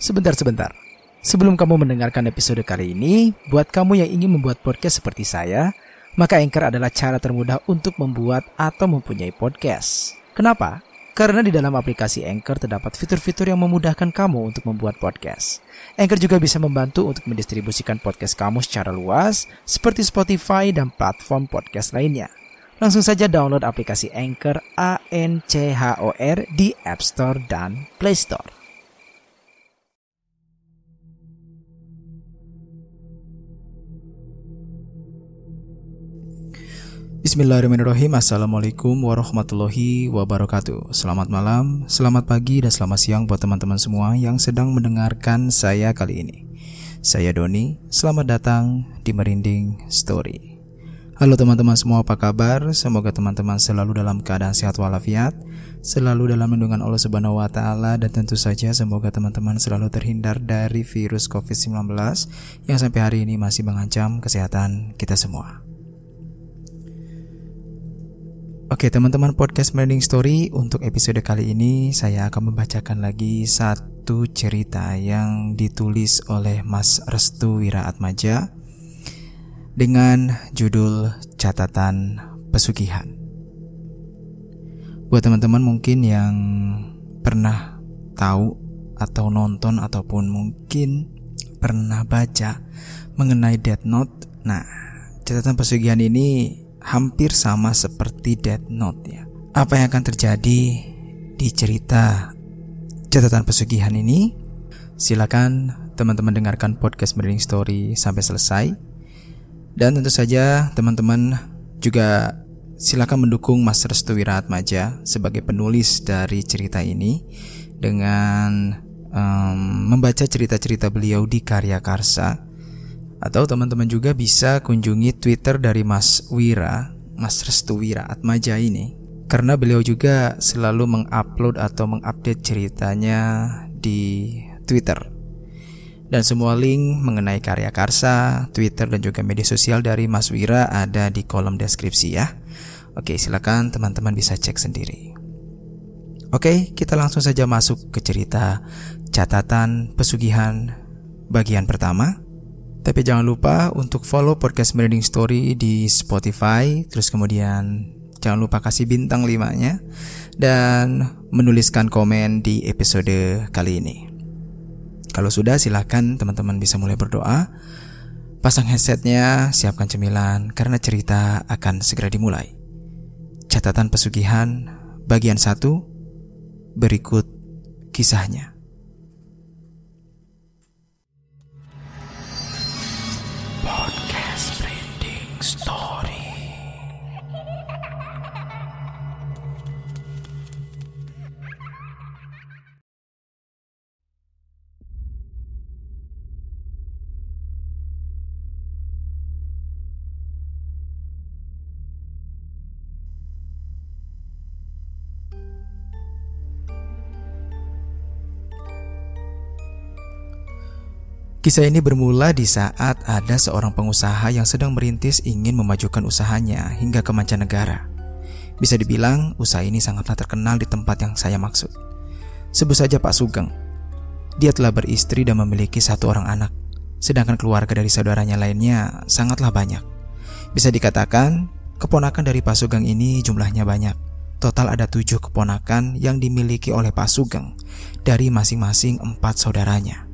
Sebentar-sebentar. Sebelum kamu mendengarkan episode kali ini, buat kamu yang ingin membuat podcast seperti saya, maka Anchor adalah cara termudah untuk membuat atau mempunyai podcast. Kenapa? Karena di dalam aplikasi Anchor terdapat fitur-fitur yang memudahkan kamu untuk membuat podcast. Anchor juga bisa membantu untuk mendistribusikan podcast kamu secara luas, seperti Spotify dan platform podcast lainnya. Langsung saja download aplikasi Anchor A N C H O R di App Store dan Play Store. Bismillahirrahmanirrahim. Assalamualaikum warahmatullahi wabarakatuh. Selamat malam, selamat pagi, dan selamat siang buat teman-teman semua yang sedang mendengarkan saya kali ini. Saya Doni, selamat datang di Merinding Story. Halo teman-teman semua apa kabar? Semoga teman-teman selalu dalam keadaan sehat walafiat Selalu dalam lindungan Allah subhanahu wa ta'ala Dan tentu saja semoga teman-teman selalu terhindar dari virus COVID-19 Yang sampai hari ini masih mengancam kesehatan kita semua Oke teman-teman podcast Merinding Story Untuk episode kali ini saya akan membacakan lagi satu cerita yang ditulis oleh Mas Restu Wiraatmaja Dengan judul Catatan Pesugihan. Buat teman-teman mungkin yang pernah tahu atau nonton ataupun mungkin pernah baca mengenai Death Note Nah catatan pesugihan ini hampir sama seperti Death Note ya. Apa yang akan terjadi di cerita catatan pesugihan ini? Silakan teman-teman dengarkan podcast Merinding Story sampai selesai. Dan tentu saja teman-teman juga silakan mendukung Mas Restu Wiratmaja sebagai penulis dari cerita ini dengan um, membaca cerita-cerita beliau di Karya Karsa atau teman-teman juga bisa kunjungi Twitter dari Mas Wira, Mas Restu Wira Atmaja ini. Karena beliau juga selalu mengupload atau mengupdate ceritanya di Twitter. Dan semua link mengenai karya Karsa, Twitter dan juga media sosial dari Mas Wira ada di kolom deskripsi ya. Oke, silakan teman-teman bisa cek sendiri. Oke, kita langsung saja masuk ke cerita catatan pesugihan bagian pertama. Tapi jangan lupa untuk follow podcast Merinding Story di Spotify. Terus kemudian jangan lupa kasih bintang 5-nya Dan menuliskan komen di episode kali ini. Kalau sudah silahkan teman-teman bisa mulai berdoa. Pasang headsetnya, siapkan cemilan Karena cerita akan segera dimulai. Catatan pesugihan bagian 1 Berikut kisahnya Kisah ini bermula di saat ada seorang pengusaha yang sedang merintis ingin memajukan usahanya hingga ke mancanegara. Bisa dibilang usaha ini sangatlah terkenal di tempat yang saya maksud. Sebut saja Pak Sugeng. Dia telah beristri dan memiliki satu orang anak, sedangkan keluarga dari saudaranya lainnya sangatlah banyak. Bisa dikatakan, keponakan dari Pak Sugeng ini jumlahnya banyak. Total ada tujuh keponakan yang dimiliki oleh Pak Sugeng dari masing-masing empat saudaranya.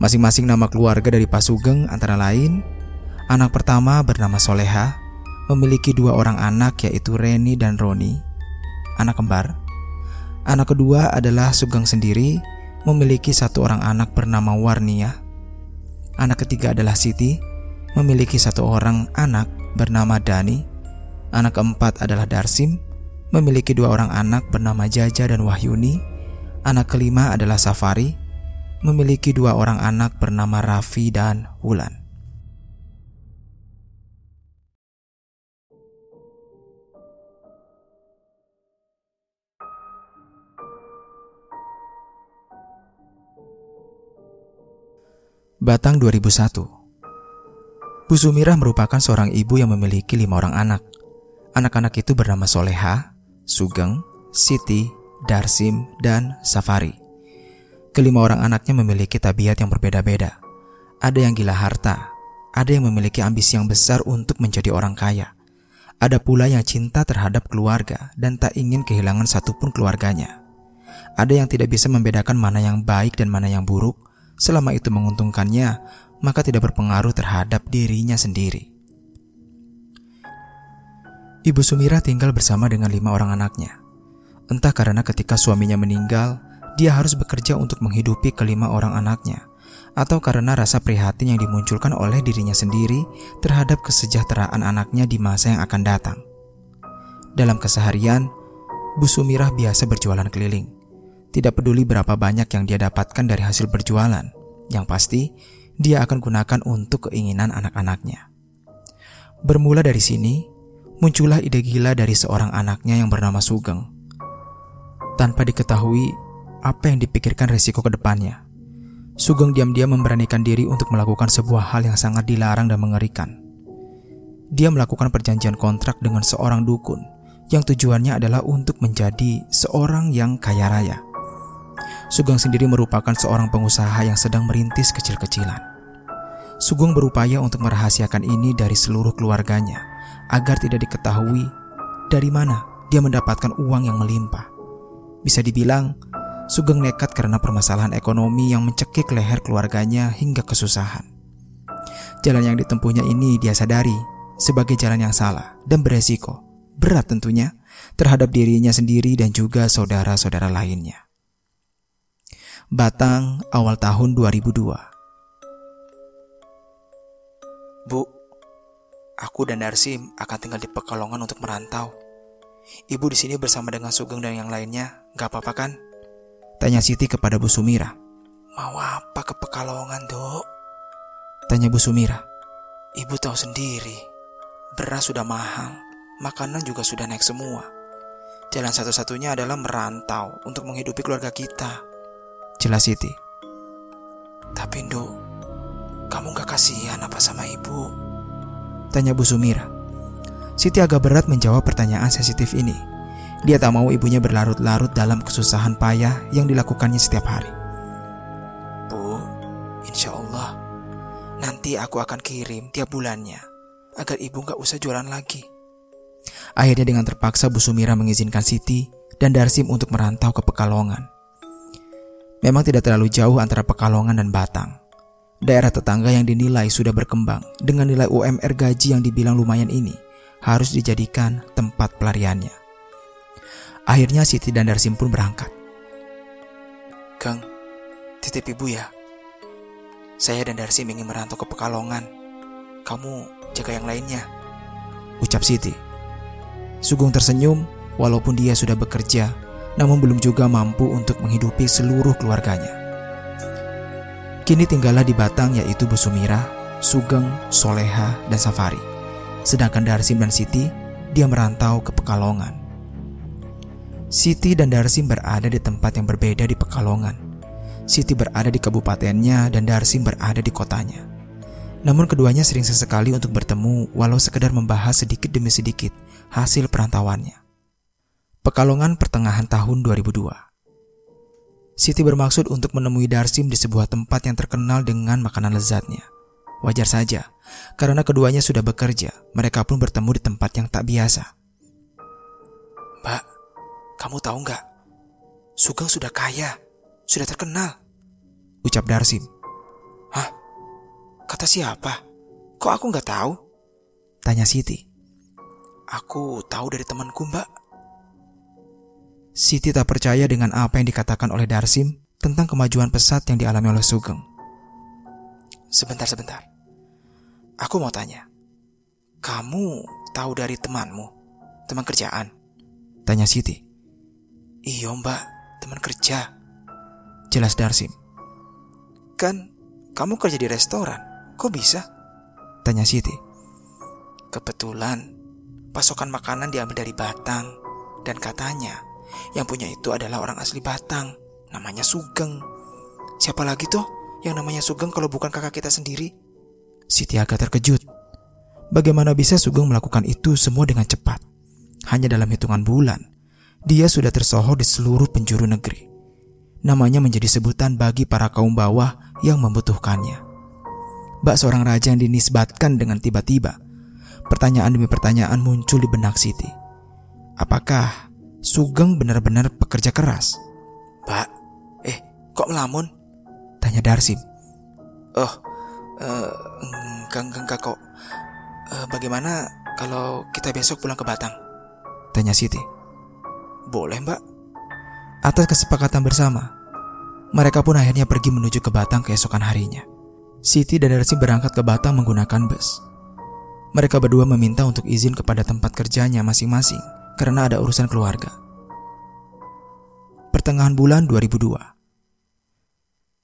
Masing-masing nama keluarga dari Pak Sugeng antara lain Anak pertama bernama Soleha Memiliki dua orang anak yaitu Reni dan Roni. Anak kembar. Anak kedua adalah Sugeng sendiri Memiliki satu orang anak bernama Warnia. Anak ketiga adalah Siti Memiliki satu orang anak bernama Dani. Anak keempat adalah Darsim Memiliki dua orang anak bernama Jaja dan Wahyuni. Anak kelima adalah Safari memiliki dua orang anak bernama Raffi dan Wulan. Batang 2001 Bu Sumirah merupakan seorang ibu yang memiliki lima orang anak. Anak-anak itu bernama Soleha, Sugeng, Siti, Darsim, dan Safari. Kelima orang anaknya memiliki tabiat yang berbeda-beda. Ada yang gila harta, ada yang memiliki ambisi yang besar untuk menjadi orang kaya. Ada pula yang cinta terhadap keluarga dan tak ingin kehilangan satupun keluarganya. Ada yang tidak bisa membedakan mana yang baik dan mana yang buruk. Selama itu menguntungkannya, maka tidak berpengaruh terhadap dirinya sendiri. Ibu Sumira tinggal bersama dengan lima orang anaknya. Entah karena ketika suaminya meninggal, dia harus bekerja untuk menghidupi kelima orang anaknya, atau karena rasa prihatin yang dimunculkan oleh dirinya sendiri terhadap kesejahteraan anaknya di masa yang akan datang. Dalam keseharian, Bu Sumirah biasa berjualan keliling. Tidak peduli berapa banyak yang dia dapatkan dari hasil berjualan, yang pasti dia akan gunakan untuk keinginan anak-anaknya. Bermula dari sini, muncullah ide gila dari seorang anaknya yang bernama Sugeng. Tanpa diketahui, apa yang dipikirkan resiko ke depannya. Sugeng diam-diam memberanikan diri untuk melakukan sebuah hal yang sangat dilarang dan mengerikan. Dia melakukan perjanjian kontrak dengan seorang dukun yang tujuannya adalah untuk menjadi seorang yang kaya raya. Sugeng sendiri merupakan seorang pengusaha yang sedang merintis kecil-kecilan. Sugeng berupaya untuk merahasiakan ini dari seluruh keluarganya agar tidak diketahui dari mana dia mendapatkan uang yang melimpah. Bisa dibilang, Sugeng nekat karena permasalahan ekonomi yang mencekik leher keluarganya hingga kesusahan. Jalan yang ditempuhnya ini dia sadari sebagai jalan yang salah dan beresiko, berat tentunya, terhadap dirinya sendiri dan juga saudara-saudara lainnya. Batang, awal tahun 2002 Bu, aku dan Darsim akan tinggal di Pekalongan untuk merantau. Ibu di sini bersama dengan Sugeng dan yang lainnya, gak apa-apa kan? Tanya Siti kepada Bu Sumira. Mau apa ke Pekalongan, dok? Tanya Bu Sumira. Ibu tahu sendiri, beras sudah mahal, makanan juga sudah naik semua. Jalan satu-satunya adalah merantau untuk menghidupi keluarga kita. Jelas Siti. Tapi, Dok, kamu gak kasihan apa sama ibu? Tanya Bu Sumira. Siti agak berat menjawab pertanyaan sensitif ini. Dia tak mau ibunya berlarut-larut dalam kesusahan payah yang dilakukannya setiap hari. Bu, insya Allah, nanti aku akan kirim tiap bulannya agar ibu gak usah jualan lagi. Akhirnya dengan terpaksa Bu Sumira mengizinkan Siti dan Darsim untuk merantau ke Pekalongan. Memang tidak terlalu jauh antara Pekalongan dan Batang. Daerah tetangga yang dinilai sudah berkembang dengan nilai UMR gaji yang dibilang lumayan ini harus dijadikan tempat pelariannya. Akhirnya Siti dan Darsim pun berangkat. Kang, titip ibu ya. Saya dan Darsim ingin merantau ke Pekalongan. Kamu jaga yang lainnya. Ucap Siti. Sugeng tersenyum walaupun dia sudah bekerja, namun belum juga mampu untuk menghidupi seluruh keluarganya. Kini tinggallah di Batang yaitu Bu Sumira, Sugeng, Soleha, dan Safari. Sedangkan Darsim dan Siti, dia merantau ke Pekalongan. Siti dan Darsim berada di tempat yang berbeda di Pekalongan. Siti berada di kabupatennya dan Darsim berada di kotanya. Namun keduanya sering sesekali untuk bertemu walau sekedar membahas sedikit demi sedikit hasil perantauannya. Pekalongan pertengahan tahun 2002. Siti bermaksud untuk menemui Darsim di sebuah tempat yang terkenal dengan makanan lezatnya. Wajar saja, karena keduanya sudah bekerja, mereka pun bertemu di tempat yang tak biasa. Mbak, kamu tahu nggak? Sugeng sudah kaya, sudah terkenal. Ucap Darsim. Hah? Kata siapa? Kok aku nggak tahu? Tanya Siti. Aku tahu dari temanku mbak. Siti tak percaya dengan apa yang dikatakan oleh Darsim tentang kemajuan pesat yang dialami oleh Sugeng. Sebentar, sebentar. Aku mau tanya. Kamu tahu dari temanmu? Teman kerjaan? Tanya Siti. Iya mbak, teman kerja. Jelas Darsim. Kan kamu kerja di restoran, kok bisa? Tanya Siti. Kebetulan pasokan makanan diambil dari Batang dan katanya yang punya itu adalah orang asli Batang, namanya Sugeng. Siapa lagi tuh yang namanya Sugeng kalau bukan kakak kita sendiri? Siti agak terkejut. Bagaimana bisa Sugeng melakukan itu semua dengan cepat? Hanya dalam hitungan bulan, dia sudah tersohor di seluruh penjuru negeri. namanya menjadi sebutan bagi para kaum bawah yang membutuhkannya. Bak seorang raja yang dinisbatkan dengan tiba-tiba. Pertanyaan demi pertanyaan muncul di benak Siti. Apakah Sugeng benar-benar pekerja keras? Pak, eh kok melamun? Tanya Darsim. Oh, uh, enggak, enggak, enggak kok. Uh, bagaimana kalau kita besok pulang ke Batang? Tanya Siti. Boleh mbak. Atas kesepakatan bersama, mereka pun akhirnya pergi menuju ke Batang keesokan harinya. Siti dan Darsim berangkat ke Batang menggunakan bus. Mereka berdua meminta untuk izin kepada tempat kerjanya masing-masing karena ada urusan keluarga. Pertengahan bulan 2002,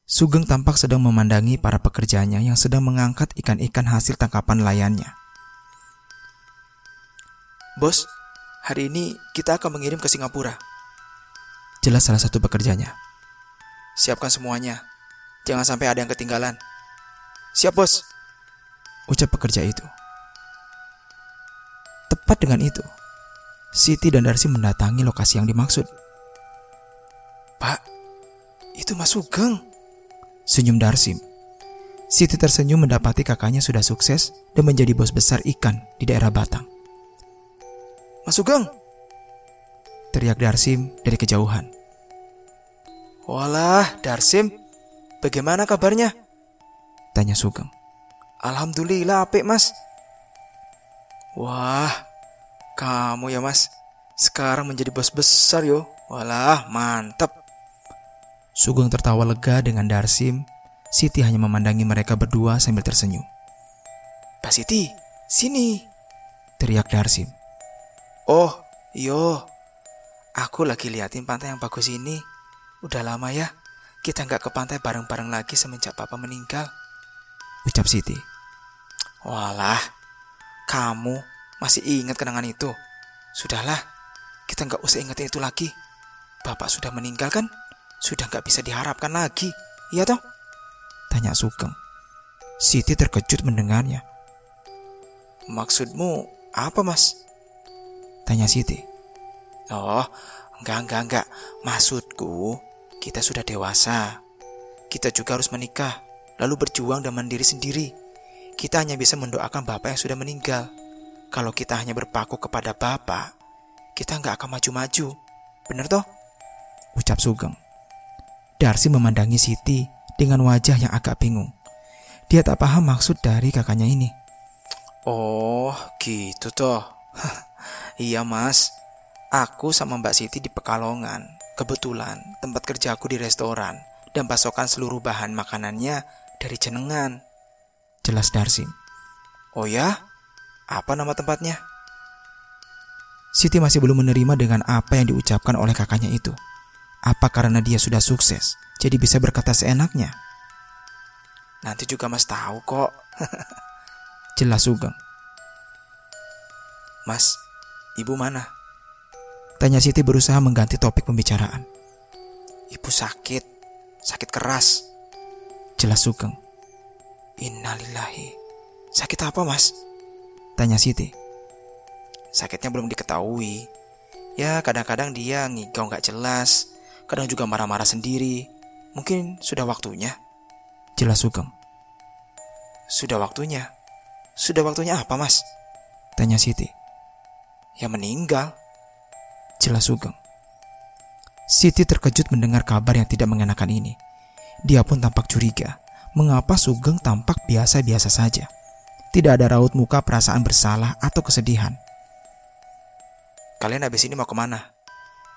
Sugeng tampak sedang memandangi para pekerjanya yang sedang mengangkat ikan-ikan hasil tangkapan layannya. Bos, hari ini kita akan mengirim ke Singapura. Jelas salah satu pekerjanya. Siapkan semuanya. Jangan sampai ada yang ketinggalan. Siap, Bos. Ucap pekerja itu. Tepat dengan itu, Siti dan Darsi mendatangi lokasi yang dimaksud. Pak, itu Mas Sugeng. Senyum Darsim. Siti tersenyum mendapati kakaknya sudah sukses dan menjadi bos besar ikan di daerah Batang. Mas Sugeng! Teriak Darsim dari kejauhan. Walah, Darsim, bagaimana kabarnya? Tanya Sugeng. Alhamdulillah apik mas. Wah, kamu ya mas. Sekarang menjadi bos besar yo. Walah, mantap. Sugeng tertawa lega dengan Darsim. Siti hanya memandangi mereka berdua sambil tersenyum. Pak Siti, sini. Teriak Darsim. Oh, iyo. Aku lagi liatin pantai yang bagus ini. Udah lama ya, kita nggak ke pantai bareng-bareng lagi semenjak papa meninggal ucap Siti. Walah, kamu masih ingat kenangan itu? Sudahlah, kita nggak usah ingetin itu lagi. Bapak sudah meninggal kan? Sudah nggak bisa diharapkan lagi, iya toh? Tanya Sugeng. Siti terkejut mendengarnya. Maksudmu apa, Mas? Tanya Siti. Oh, enggak, enggak, enggak. Maksudku, kita sudah dewasa. Kita juga harus menikah lalu berjuang dan mandiri sendiri. Kita hanya bisa mendoakan Bapak yang sudah meninggal. Kalau kita hanya berpaku kepada Bapak, kita nggak akan maju-maju. Bener toh? Ucap Sugeng. Darsi memandangi Siti dengan wajah yang agak bingung. Dia tak paham maksud dari kakaknya ini. Oh, gitu toh. Iya mas, aku sama Mbak Siti di Pekalongan. Kebetulan tempat kerjaku di restoran dan pasokan seluruh bahan makanannya dari jenengan. Jelas Darsim. Oh ya? Apa nama tempatnya? Siti masih belum menerima dengan apa yang diucapkan oleh kakaknya itu. Apa karena dia sudah sukses, jadi bisa berkata seenaknya? Nanti juga mas tahu kok. Jelas Sugeng. Mas, ibu mana? Tanya Siti berusaha mengganti topik pembicaraan. Ibu sakit, sakit keras. Jelas Sugeng. Innalillahi. Sakit apa mas? Tanya Siti. Sakitnya belum diketahui. Ya kadang-kadang dia ngigau nggak jelas. Kadang juga marah-marah sendiri. Mungkin sudah waktunya. Jelas Sugeng. Sudah waktunya. Sudah waktunya apa mas? Tanya Siti. Ya meninggal. Jelas Sugeng. Siti terkejut mendengar kabar yang tidak mengenakan ini. Dia pun tampak curiga. Mengapa Sugeng tampak biasa-biasa saja? Tidak ada raut muka perasaan bersalah atau kesedihan. Kalian habis ini mau ke mana?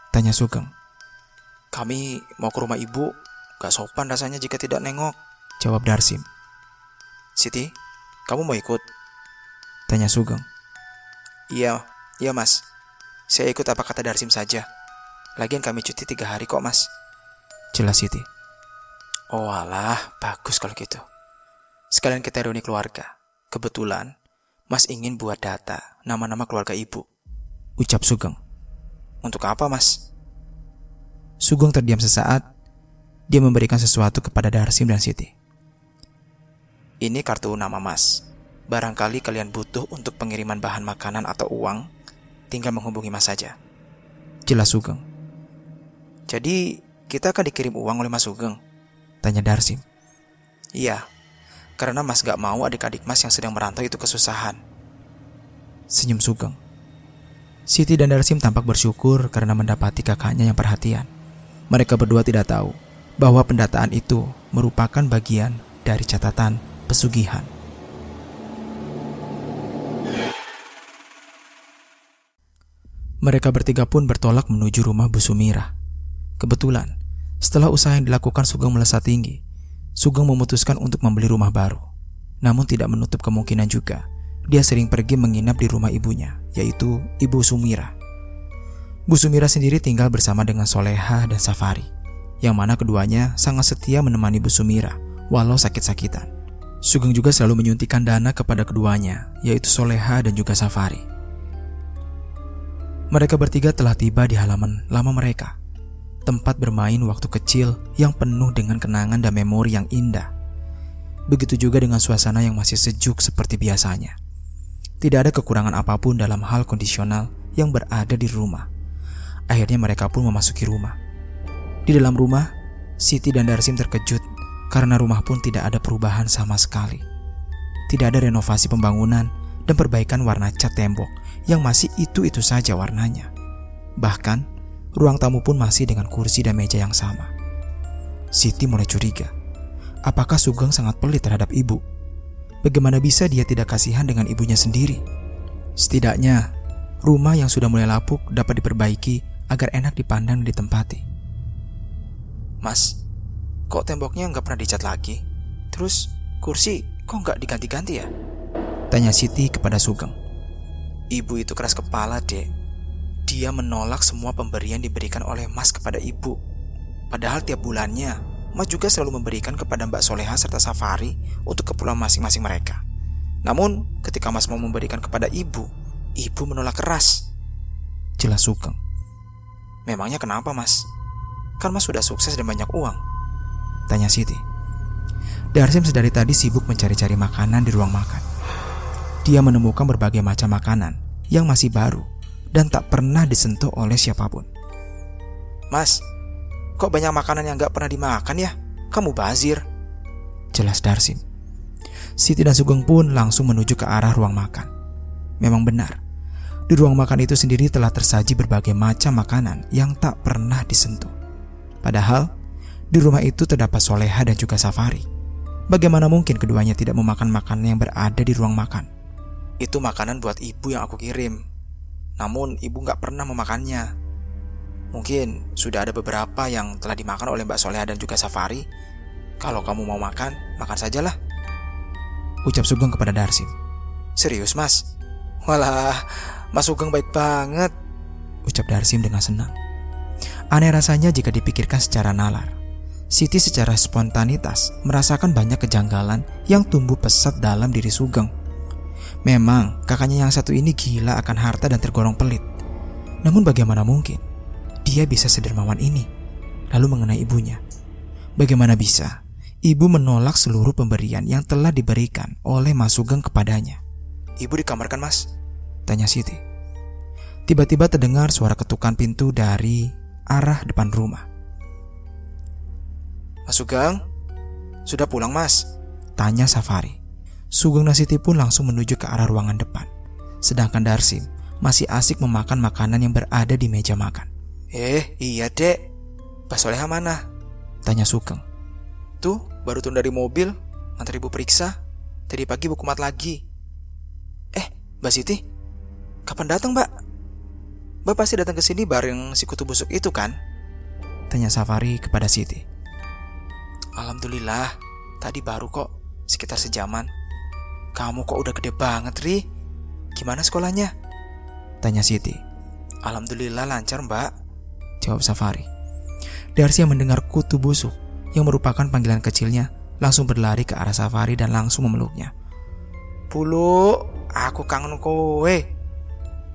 Tanya Sugeng. Kami mau ke rumah ibu. Gak sopan rasanya jika tidak nengok. Jawab Darsim. Siti, kamu mau ikut? Tanya Sugeng. Iya, iya mas. Saya ikut apa kata Darsim saja. Lagian kami cuti tiga hari kok mas. Jelas Siti. Oh alah, bagus kalau gitu. Sekalian kita reuni keluarga. Kebetulan, Mas ingin buat data nama-nama keluarga ibu. Ucap Sugeng. Untuk apa, Mas? Sugeng terdiam sesaat. Dia memberikan sesuatu kepada Darsim dan Siti. Ini kartu nama Mas. Barangkali kalian butuh untuk pengiriman bahan makanan atau uang, tinggal menghubungi Mas saja. Jelas Sugeng. Jadi, kita akan dikirim uang oleh Mas Sugeng. Tanya Darsim. Iya, karena Mas gak mau adik-adik Mas yang sedang merantau itu kesusahan. Senyum Sugeng. Siti dan Darsim tampak bersyukur karena mendapati kakaknya yang perhatian. Mereka berdua tidak tahu bahwa pendataan itu merupakan bagian dari catatan pesugihan. Mereka bertiga pun bertolak menuju rumah Bu Sumira. Kebetulan, setelah usaha yang dilakukan Sugeng melesat tinggi, Sugeng memutuskan untuk membeli rumah baru. Namun tidak menutup kemungkinan juga, dia sering pergi menginap di rumah ibunya, yaitu Ibu Sumira. Bu Sumira sendiri tinggal bersama dengan Soleha dan Safari, yang mana keduanya sangat setia menemani Bu Sumira, walau sakit-sakitan. Sugeng juga selalu menyuntikkan dana kepada keduanya, yaitu Soleha dan juga Safari. Mereka bertiga telah tiba di halaman lama mereka. Tempat bermain waktu kecil yang penuh dengan kenangan dan memori yang indah. Begitu juga dengan suasana yang masih sejuk seperti biasanya. Tidak ada kekurangan apa pun dalam hal kondisional yang berada di rumah. Akhirnya mereka pun memasuki rumah. Di dalam rumah, Siti dan Darsim terkejut karena rumah pun tidak ada perubahan sama sekali. Tidak ada renovasi pembangunan dan perbaikan warna cat tembok yang masih itu-itu saja warnanya. Bahkan, ruang tamu pun masih dengan kursi dan meja yang sama. Siti mulai curiga. Apakah Sugeng sangat pelit terhadap ibu? Bagaimana bisa dia tidak kasihan dengan ibunya sendiri? Setidaknya, rumah yang sudah mulai lapuk dapat diperbaiki agar enak dipandang dan ditempati. Mas, kok temboknya nggak pernah dicat lagi? Terus kursi kok nggak diganti-ganti ya? Tanya Siti kepada Sugeng. Ibu itu keras kepala, dek. Dia menolak semua pemberian diberikan oleh Mas kepada ibu. Padahal tiap bulannya, Mas juga selalu memberikan kepada Mbak Soleha serta Safari untuk keperluan masing-masing mereka. Namun, ketika Mas mau memberikan kepada ibu, ibu menolak keras. Jelas Sugeng. Memangnya kenapa, Mas? Kan Mas sudah sukses dan banyak uang. Tanya Siti. Darsim sedari tadi sibuk mencari-cari makanan di ruang makan. Dia menemukan berbagai macam makanan yang masih baru dan tak pernah disentuh oleh siapa pun. Mas, kok banyak makanan yang gak pernah dimakan ya? Kamu bazir. Jelas Darsim. Siti dan Sugeng pun langsung menuju ke arah ruang makan. Memang benar, di ruang makan itu sendiri telah tersaji berbagai macam makanan yang tak pernah disentuh. Padahal, di rumah itu terdapat Soleha dan juga Safari. Bagaimana mungkin keduanya tidak memakan makanan yang berada di ruang makan? Itu makanan buat ibu yang aku kirim. Namun ibu nggak pernah memakannya. Mungkin sudah ada beberapa yang telah dimakan oleh Mbak Soleha dan juga Safari. Kalau kamu mau makan, makan sajalah. Ucap Sugeng kepada Darsim. Serius mas? Walah, Mas Sugeng baik banget. Ucap Darsim dengan senang. Aneh rasanya jika dipikirkan secara nalar. Siti secara spontanitas merasakan banyak kejanggalan yang tumbuh pesat dalam diri Sugeng. Memang kakaknya yang satu ini gila akan harta dan tergolong pelit. Namun bagaimana mungkin dia bisa sedermawan ini? Lalu mengenai ibunya. Bagaimana bisa ibu menolak seluruh pemberian yang telah diberikan oleh Mas Sugeng kepadanya? Ibu di kamar kan mas? Tanya Siti. Tiba-tiba terdengar suara ketukan pintu dari arah depan rumah. Mas Sugeng? Sudah pulang mas? Tanya Safari. Sugeng Nasiti pun langsung menuju ke arah ruangan depan. Sedangkan Darsim masih asik memakan makanan yang berada di meja makan. Eh, iya dek. Pak Soleha mana? Tanya Sugeng. Tuh, baru turun dari mobil, ngantar ibu periksa. Tadi pagi buku mat lagi. Eh, Mbak Siti, kapan datang, Mbak? Mbak pasti datang ke sini bareng si kutu busuk itu kan? Tanya Safari kepada Siti. Alhamdulillah, tadi baru kok, sekitar sejaman. Kamu kok udah gede banget, Ri? Gimana sekolahnya? Tanya Siti. Alhamdulillah lancar, Mbak. Jawab Safari. Darsi yang mendengar kutu busuk yang merupakan panggilan kecilnya langsung berlari ke arah Safari dan langsung memeluknya. Bulu, aku kangen kowe.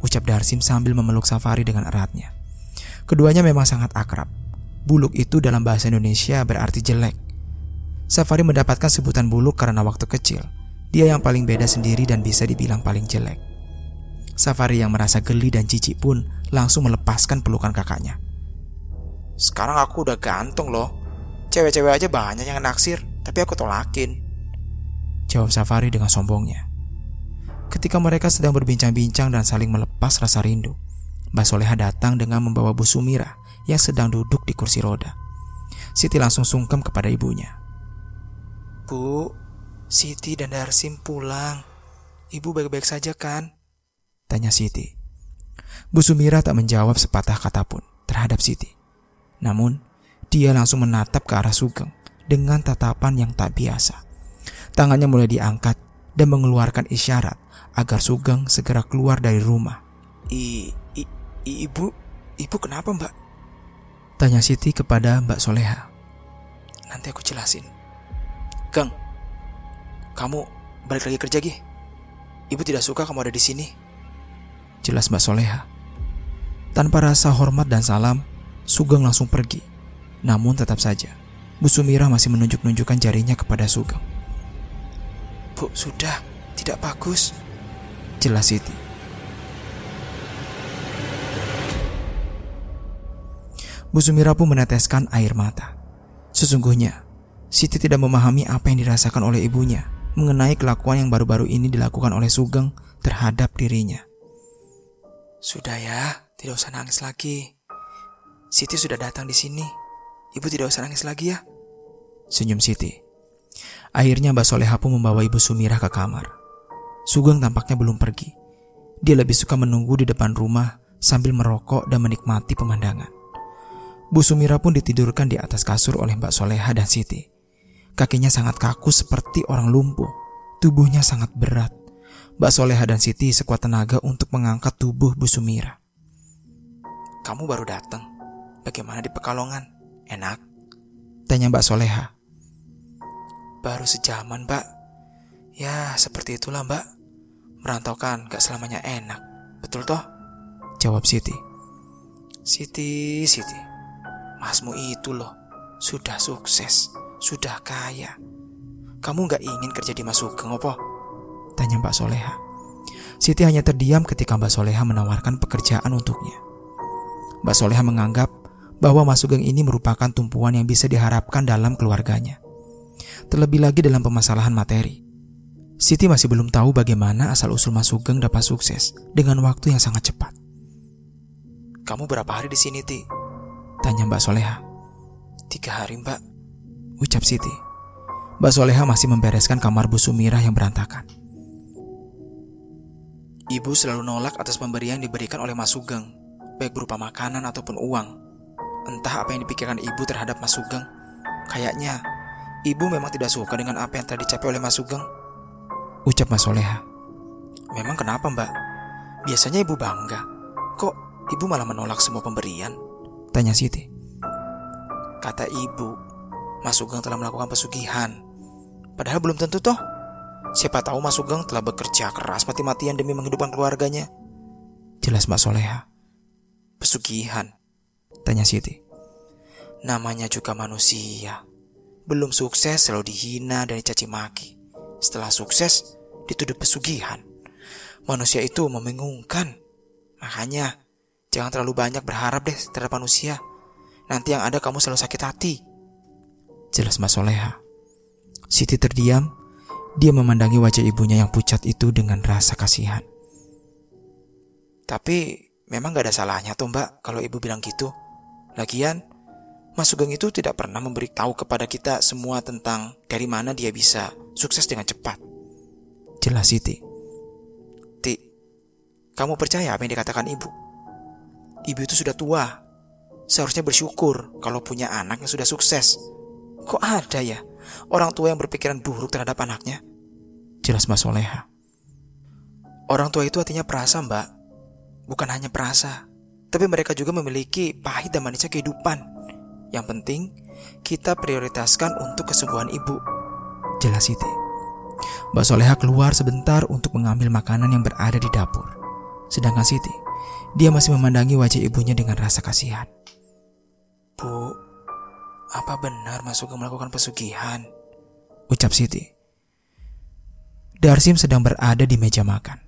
Ucap Darsim sambil memeluk Safari dengan eratnya. Keduanya memang sangat akrab. Buluk itu dalam bahasa Indonesia berarti jelek. Safari mendapatkan sebutan buluk karena waktu kecil dia yang paling beda sendiri dan bisa dibilang paling jelek. Safari yang merasa geli dan jijik pun langsung melepaskan pelukan kakaknya. Sekarang aku udah gantung loh. Cewek-cewek aja banyak yang naksir, tapi aku tolakin. Jawab Safari dengan sombongnya. Ketika mereka sedang berbincang-bincang dan saling melepas rasa rindu, Mbak Soleha datang dengan membawa Bu Sumira yang sedang duduk di kursi roda. Siti langsung sungkem kepada ibunya. Bu, Siti dan Darsim pulang. Ibu baik-baik saja kan? Tanya Siti. Bu Sumira tak menjawab sepatah kata pun terhadap Siti. Namun, dia langsung menatap ke arah Sugeng dengan tatapan yang tak biasa. Tangannya mulai diangkat dan mengeluarkan isyarat agar Sugeng segera keluar dari rumah. I, i, ibu, ibu kenapa mbak? Tanya Siti kepada Mbak Soleha. Nanti aku jelasin. Gang, kamu balik lagi kerja gih. Ibu tidak suka kamu ada di sini. Jelas Mbak Soleha. Tanpa rasa hormat dan salam, Sugeng langsung pergi. Namun tetap saja, Bu Sumira masih menunjuk-nunjukkan jarinya kepada Sugeng. Bu, sudah, tidak bagus. Jelas Siti. Bu Sumira pun meneteskan air mata. Sesungguhnya, Siti tidak memahami apa yang dirasakan oleh ibunya mengenai kelakuan yang baru-baru ini dilakukan oleh Sugeng terhadap dirinya. Sudah ya, tidak usah nangis lagi. Siti sudah datang di sini. Ibu tidak usah nangis lagi ya. Senyum Siti. Akhirnya Mbak Soleha pun membawa Ibu Sumirah ke kamar. Sugeng tampaknya belum pergi. Dia lebih suka menunggu di depan rumah sambil merokok dan menikmati pemandangan. Bu Sumira pun ditidurkan di atas kasur oleh Mbak Soleha dan Siti. Kakinya sangat kaku seperti orang lumpuh. Tubuhnya sangat berat. Mbak Soleha dan Siti sekuat tenaga untuk mengangkat tubuh Bu Sumira. Kamu baru datang. Bagaimana di Pekalongan? Enak? Tanya Mbak Soleha. Baru sejaman, Mbak. Ya, seperti itulah, Mbak. Merantau kan gak selamanya enak. Betul toh? Jawab Siti. Siti, Siti. Masmu itu loh. Sudah sukses. Sudah kaya. Kamu gak ingin kerja di Mas Sugeng, apa? Tanya Mbak Soleha. Siti hanya terdiam ketika Mbak Soleha menawarkan pekerjaan untuknya. Mbak Soleha menganggap bahwa Mas Sugeng ini merupakan tumpuan yang bisa diharapkan dalam keluarganya. Terlebih lagi dalam permasalahan materi. Siti masih belum tahu bagaimana asal-usul Mas Sugeng dapat sukses dengan waktu yang sangat cepat. Kamu berapa hari di sini, Ti? Tanya Mbak Soleha. Tiga hari, Mbak. Ucap Siti. Mbak Soleha masih membereskan kamar Bu Sumirah yang berantakan. Ibu selalu nolak atas pemberian yang diberikan oleh Mas Sugeng, baik berupa makanan ataupun uang. Entah apa yang dipikirkan ibu terhadap Mas Sugeng. Kayaknya ibu memang tidak suka dengan apa yang telah dicapai oleh Mas Sugeng. Ucap Mas Soleha. Memang kenapa mbak? Biasanya ibu bangga. Kok ibu malah menolak semua pemberian? Tanya Siti. Kata ibu, Mas Sugeng telah melakukan pesugihan. Padahal belum tentu toh. Siapa tahu Mas Sugeng telah bekerja keras mati-matian demi menghidupkan keluarganya. Jelas Mbak Soleha. Pesugihan. Tanya Siti. Namanya juga manusia. Belum sukses selalu dihina dan dicaci maki. Setelah sukses, dituduh pesugihan. Manusia itu membingungkan. Makanya, jangan terlalu banyak berharap deh terhadap manusia. Nanti yang ada kamu selalu sakit hati. Jelas Mas Soleha. Siti terdiam. Dia memandangi wajah ibunya yang pucat itu dengan rasa kasihan. Tapi memang gak ada salahnya tuh mbak kalau ibu bilang gitu. Lagian, Mas Sugeng itu tidak pernah memberitahu kepada kita semua tentang dari mana dia bisa sukses dengan cepat. Jelas Siti. Ti, kamu percaya apa yang dikatakan ibu? Ibu itu sudah tua. Seharusnya bersyukur kalau punya anak yang sudah sukses. Kok ada ya orang tua yang berpikiran buruk terhadap anaknya? Jelas Mbak Soleha. Orang tua itu artinya perasa mbak. Bukan hanya perasa, tapi mereka juga memiliki pahit dan manisnya kehidupan. Yang penting, kita prioritaskan untuk kesembuhan ibu. Jelas Siti. Mbak Soleha keluar sebentar untuk mengambil makanan yang berada di dapur. Sedangkan Siti, dia masih memandangi wajah ibunya dengan rasa kasihan. Bu, apa benar Mas Sugeng melakukan pesugihan? Ucap Siti. Darsim sedang berada di meja makan.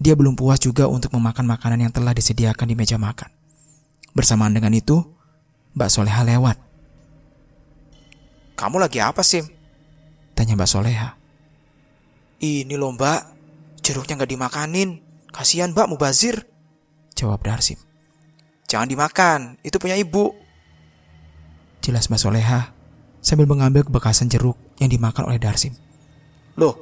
Dia belum puas juga untuk memakan makanan yang telah disediakan di meja makan. Bersamaan dengan itu, Mbak Soleha lewat. Kamu lagi apa, Sim? Tanya Mbak Soleha. Ini loh mbak, jeruknya nggak dimakanin. Kasihan mbak mubazir. Jawab Darsim. Jangan dimakan, itu punya ibu. Jelas Mbak Soleha sambil mengambil bekasan jeruk yang dimakan oleh Darsim. Loh,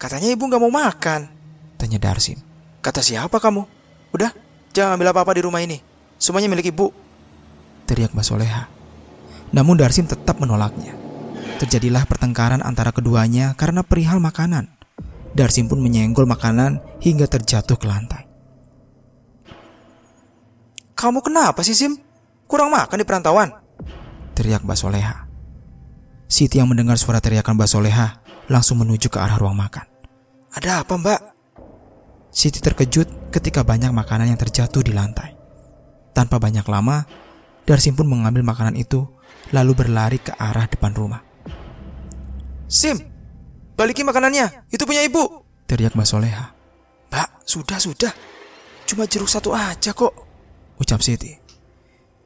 katanya ibu nggak mau makan. Tanya Darsim. Kata siapa kamu? Udah, jangan ambil apa-apa di rumah ini. Semuanya milik ibu. Teriak Mbak Soleha. Namun Darsim tetap menolaknya. Terjadilah pertengkaran antara keduanya karena perihal makanan. Darsim pun menyenggol makanan hingga terjatuh ke lantai. Kamu kenapa sih Sim? Kurang makan di perantauan? Teriak Mbak Soleha. Siti yang mendengar suara teriakan Mbak Soleha langsung menuju ke arah ruang makan. Ada apa mbak? Siti terkejut ketika banyak makanan yang terjatuh di lantai. Tanpa banyak lama, Darsim pun mengambil makanan itu lalu berlari ke arah depan rumah. Sim, balikin makanannya. Itu punya ibu. Teriak Mbak Soleha. Mbak, sudah, sudah. Cuma jeruk satu aja kok. Ucap Siti.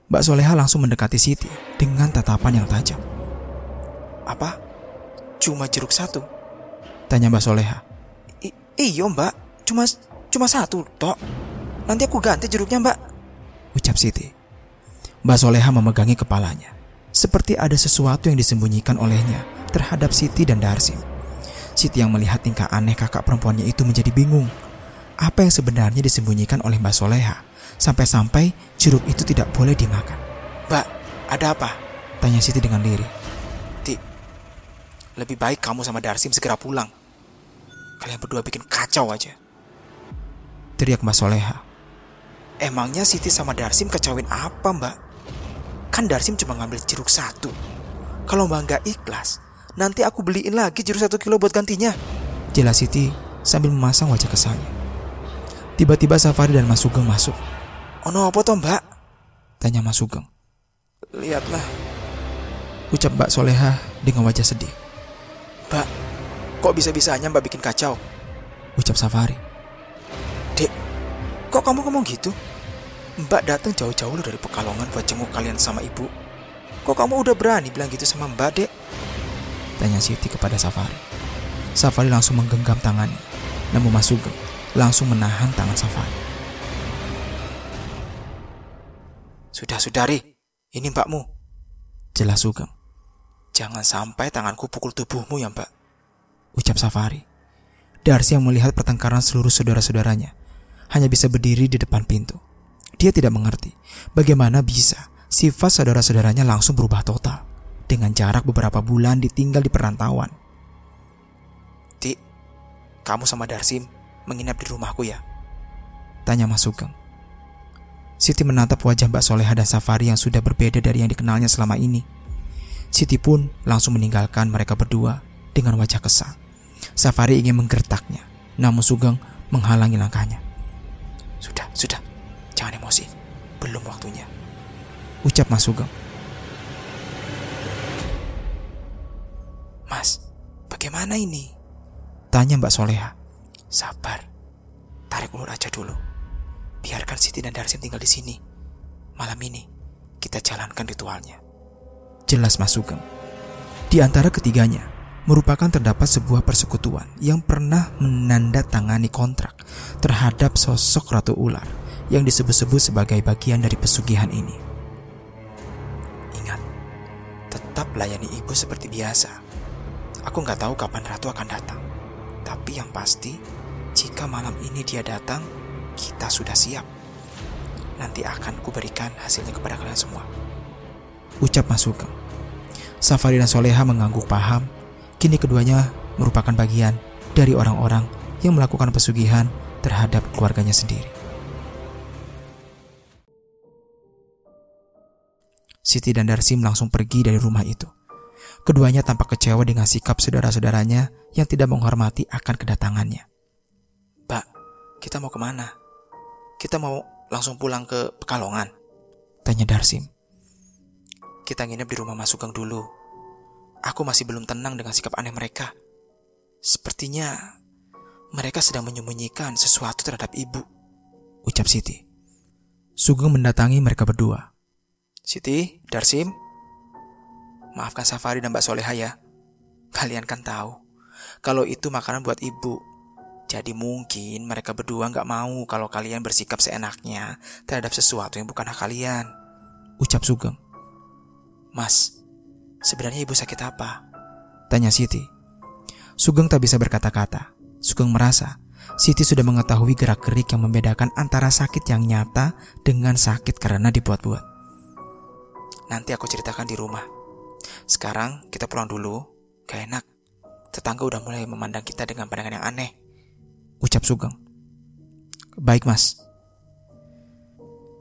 Mbak Soleha langsung mendekati Siti dengan tatapan yang tajam. Apa? Cuma jeruk satu? Tanya Mbak Soleha. I iyo mbak, cuma cuma satu tok. Nanti aku ganti jeruknya mbak. Ucap Siti. Mbak Soleha memegangi kepalanya. Seperti ada sesuatu yang disembunyikan olehnya terhadap Siti dan Darsim. Siti yang melihat tingkah aneh kakak perempuannya itu menjadi bingung. Apa yang sebenarnya disembunyikan oleh Mbak Soleha sampai-sampai jeruk itu tidak boleh dimakan. Mbak, ada apa? Tanya Siti dengan lirih. Ti, lebih baik kamu sama Darsim segera pulang. Kalian berdua bikin kacau aja. Teriak Mbak Soleha. Emangnya Siti sama Darsim kacauin apa mbak? Kan Darsim cuma ngambil jeruk satu. Kalau mbak nggak ikhlas, nanti aku beliin lagi jeruk satu kilo buat gantinya. Jelas Siti sambil memasang wajah kesalnya. Tiba-tiba Safari dan Mas Sugeng masuk. Oh no, apa toh mbak? Tanya Mas Sugeng. Lihatlah, Ucap Mbak Soleha dengan wajah sedih. mbak. Kok bisa-bisanya mbak bikin kacau? Ucap Safari. Dek, kok kamu ngomong gitu? Mbak datang jauh-jauh loh dari Pekalongan buat jenguk kalian sama ibu. Kok kamu udah berani bilang gitu sama mbak, dek? Tanya Siti kepada Safari. Safari langsung menggenggam tangannya. Namun Mas Sugeng langsung menahan tangan Safari. Sudah, sudari. Ini mbakmu. Jelas Sugeng. Jangan sampai tanganku pukul tubuhmu ya mbak. Ucap Safari. Darsi yang melihat pertengkaran seluruh saudara-saudaranya hanya bisa berdiri di depan pintu. Dia tidak mengerti bagaimana bisa sifat saudara-saudaranya langsung berubah total dengan jarak beberapa bulan ditinggal di perantauan. Ti, kamu sama Darsim menginap di rumahku ya? Tanya Mas Sugeng. Siti menatap wajah Mbak Soleha dan Safari yang sudah berbeda dari yang dikenalnya selama ini. Siti pun langsung meninggalkan mereka berdua dengan wajah kesal. Safari ingin menggertaknya, namun Sugeng menghalangi langkahnya. Sudah, sudah. Jangan emosi. Belum waktunya. Ucap Mas Sugeng. Mas, bagaimana ini? Tanya Mbak Soleha. Sabar. Tarik ulur aja dulu. Biarkan Siti dan Darsim tinggal di sini. Malam ini kita jalankan ritualnya. Jelas Mas Sugeng. Di antara ketiganya, merupakan terdapat sebuah persekutuan yang pernah menandatangani kontrak terhadap sosok Ratu Ular yang disebut-sebut sebagai bagian dari pesugihan ini. Ingat, tetap layani ibu seperti biasa. Aku nggak tahu kapan Ratu akan datang. Tapi yang pasti, jika malam ini dia datang, kita sudah siap. Nanti akan kuberikan hasilnya kepada kalian semua. Ucap Mas Sugeng. Safari dan Soleha mengangguk paham. Kini keduanya merupakan bagian dari orang-orang yang melakukan pesugihan terhadap keluarganya sendiri. Siti dan Darsim langsung pergi dari rumah itu. Keduanya tampak kecewa dengan sikap saudara-saudaranya yang tidak menghormati akan kedatangannya. Mbak, kita mau ke mana? Kita mau langsung pulang ke Pekalongan. Tanya Darsim. Kita nginep di rumah Mas Sugeng dulu. Aku masih belum tenang dengan sikap aneh mereka. Sepertinya mereka sedang menyembunyikan sesuatu terhadap ibu. Ucap Siti. Sugeng mendatangi mereka berdua. Siti, Darsim, maafkan Safari dan Mbak Soleha ya. Kalian kan tahu, kalau itu makanan buat ibu. Jadi mungkin mereka berdua nggak mau kalau kalian bersikap seenaknya terhadap sesuatu yang bukan hak kalian. Ucap Sugeng. Mas, sebenarnya ibu sakit apa? Tanya Siti. Sugeng tak bisa berkata-kata. Sugeng merasa Siti sudah mengetahui gerak-gerik yang membedakan antara sakit yang nyata dengan sakit karena dibuat-buat. Nanti aku ceritakan di rumah. Sekarang kita pulang dulu. Gak enak. Tetangga udah mulai memandang kita dengan pandangan yang aneh. Ucap Sugeng. Baik mas.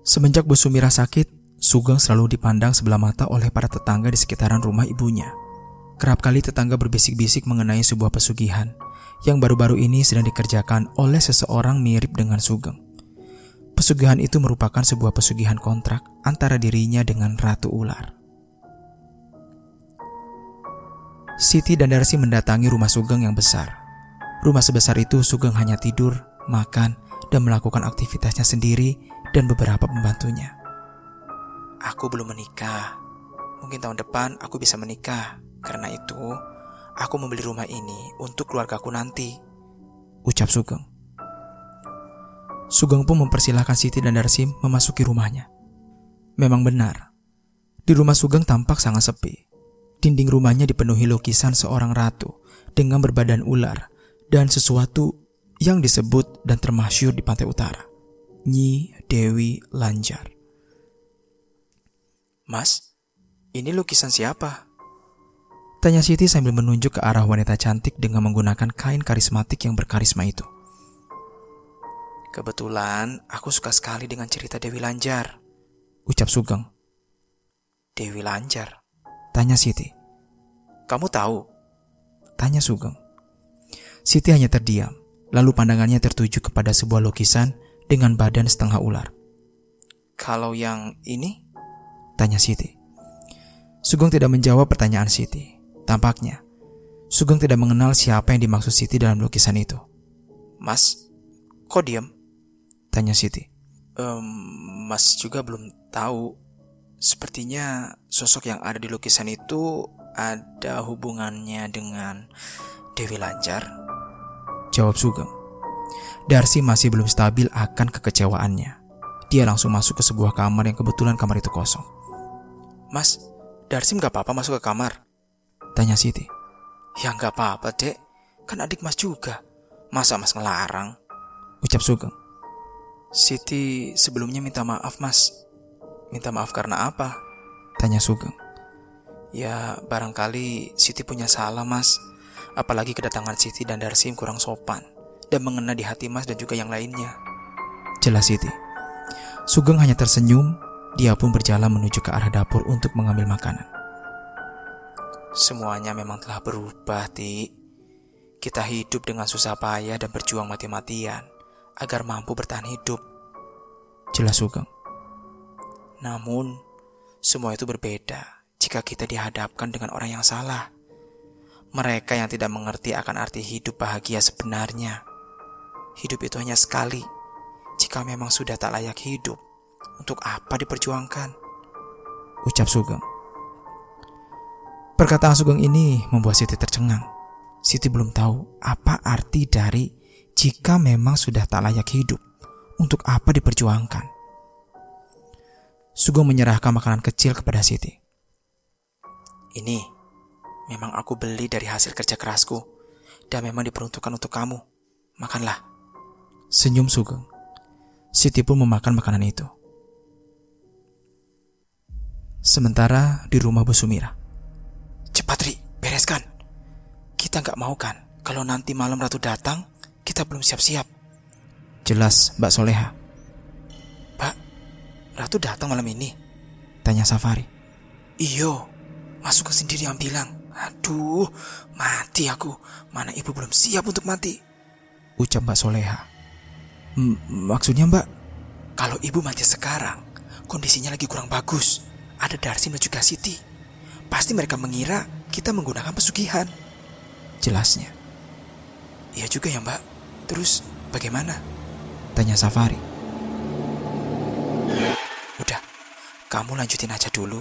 Semenjak Bu Sumira sakit, Sugeng selalu dipandang sebelah mata oleh para tetangga di sekitaran rumah ibunya. Kerap kali tetangga berbisik-bisik mengenai sebuah pesugihan yang baru-baru ini sedang dikerjakan oleh seseorang mirip dengan Sugeng. Pesugihan itu merupakan sebuah pesugihan kontrak antara dirinya dengan Ratu Ular. Siti dan Darsi mendatangi rumah Sugeng yang besar. Rumah sebesar itu Sugeng hanya tidur, makan, dan melakukan aktivitasnya sendiri dan beberapa pembantunya. Aku belum menikah. Mungkin tahun depan aku bisa menikah. Karena itu, aku membeli rumah ini untuk keluargaku nanti. Ucap Sugeng. Sugeng pun mempersilahkan Siti dan Darsim memasuki rumahnya. Memang benar, di rumah Sugeng tampak sangat sepi. Dinding rumahnya dipenuhi lukisan seorang ratu dengan berbadan ular dan sesuatu yang disebut dan termasyur di pantai utara. Nyi Dewi Lanjar. Mas, ini lukisan siapa? Tanya Siti sambil menunjuk ke arah wanita cantik dengan menggunakan kain karismatik yang berkarisma itu. Kebetulan aku suka sekali dengan cerita Dewi Lanjar. Ucap Sugeng. Dewi Lanjar? Tanya Siti. Kamu tahu? Tanya Sugeng. Siti hanya terdiam, lalu pandangannya tertuju kepada sebuah lukisan dengan badan setengah ular. Kalau yang ini? Tanya Siti. Sugeng tidak menjawab pertanyaan Siti. Tampaknya, Sugeng tidak mengenal siapa yang dimaksud Siti dalam lukisan itu. Mas, kok diam? Tanya Siti. Um, mas juga belum tahu. Sepertinya sosok yang ada di lukisan itu ada hubungannya dengan Dewi Lancar. Jawab Sugeng. Darsi masih belum stabil akan kekecewaannya. Dia langsung masuk ke sebuah kamar yang kebetulan kamar itu kosong. Mas, Darsim gak apa-apa masuk ke kamar. Tanya Siti. Ya nggak apa-apa, Dek. Kan adik Mas juga. Masa Mas ngelarang? Ucap Sugeng. Siti sebelumnya minta maaf, Mas. Minta maaf karena apa? Tanya Sugeng. Ya, barangkali Siti punya salah, Mas. Apalagi kedatangan Siti dan Darsim kurang sopan dan mengena di hati Mas dan juga yang lainnya. Jelas Siti. Sugeng hanya tersenyum, dia pun berjalan menuju ke arah dapur untuk mengambil makanan. Semuanya memang telah berubah, Ti. Kita hidup dengan susah payah dan berjuang mati-matian agar mampu bertahan hidup. Jelas Sugeng. Namun, semua itu berbeda jika kita dihadapkan dengan orang yang salah. Mereka yang tidak mengerti akan arti hidup bahagia sebenarnya. Hidup itu hanya sekali. Jika memang sudah tak layak hidup, untuk apa diperjuangkan? Ucap Sugeng. Perkataan Sugeng ini membuat Siti tercengang. Siti belum tahu apa arti dari jika memang sudah tak layak hidup, untuk apa diperjuangkan. Sugeng menyerahkan makanan kecil kepada Siti. Ini memang aku beli dari hasil kerja kerasku dan memang diperuntukkan untuk kamu. Makanlah. Senyum Sugeng. Siti pun memakan makanan itu. Sementara di rumah Bu Sumira. Cepat Ri, bereskan. Kita nggak mau kan kalau nanti malam Ratu datang, kita belum siap-siap. Jelas Mbak Soleha. Pak, Ratu datang malam ini? Tanya Safari. Iyo, masuk ke sendiri yang bilang. Aduh, mati aku. Mana ibu belum siap untuk mati? Ucap Mbak Soleha. maksudnya Mbak? Kalau ibu mati sekarang, kondisinya lagi kurang bagus. Ada Darsim dan juga Siti. Pasti mereka mengira kita menggunakan pesugihan. Jelasnya. Iya juga ya mbak. Terus bagaimana? Tanya Safari. Udah, Kamu lanjutin aja dulu,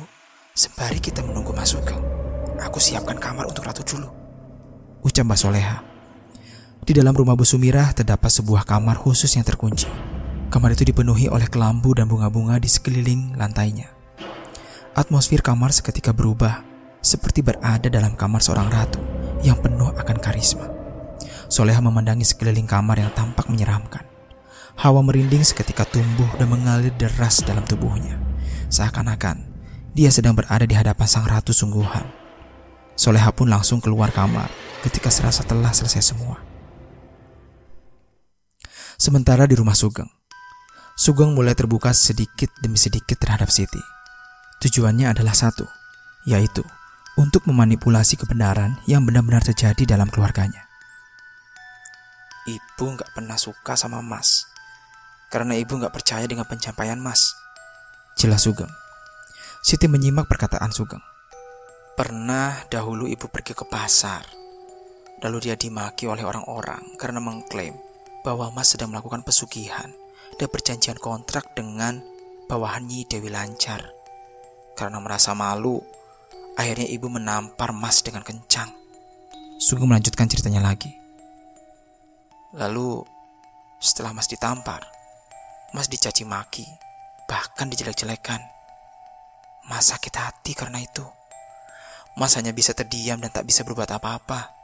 sembari kita menunggu Mas Sugeng. Aku siapkan kamar untuk Ratu dulu. Ucap Mbak Soleha. Di dalam rumah Bu Sumirah terdapat sebuah kamar khusus yang terkunci. Kamar itu dipenuhi oleh kelambu dan bunga-bunga di sekeliling lantainya. Atmosfer kamar seketika berubah, seperti berada dalam kamar seorang ratu yang penuh akan karisma. Soleha memandangi sekeliling kamar yang tampak menyeramkan. Hawa merinding seketika tumbuh dan mengalir deras dalam tubuhnya. Seakan-akan dia sedang berada di hadapan sang ratu sungguhan. Soleha pun langsung keluar kamar ketika serasa telah selesai semua. Sementara di rumah Sugeng, Sugeng mulai terbuka sedikit demi sedikit terhadap Siti. Tujuannya adalah satu, yaitu untuk memanipulasi kebenaran yang benar-benar terjadi dalam keluarganya. Ibu nggak pernah suka sama Mas, karena ibu nggak percaya dengan pencapaian Mas. Jelas Sugeng. Siti menyimak perkataan Sugeng. Pernah dahulu ibu pergi ke pasar, lalu dia dimaki oleh orang-orang karena mengklaim bahwa Mas sedang melakukan pesugihan dan perjanjian kontrak dengan bawahan Nyi Dewi Lancar. Karena merasa malu, akhirnya ibu menampar Mas dengan kencang. Sugeng melanjutkan ceritanya lagi. Lalu, setelah Mas ditampar, Mas dicaci maki, bahkan dijelek-jelekan. Mas sakit hati karena itu. Mas hanya bisa terdiam dan tak bisa berbuat apa-apa.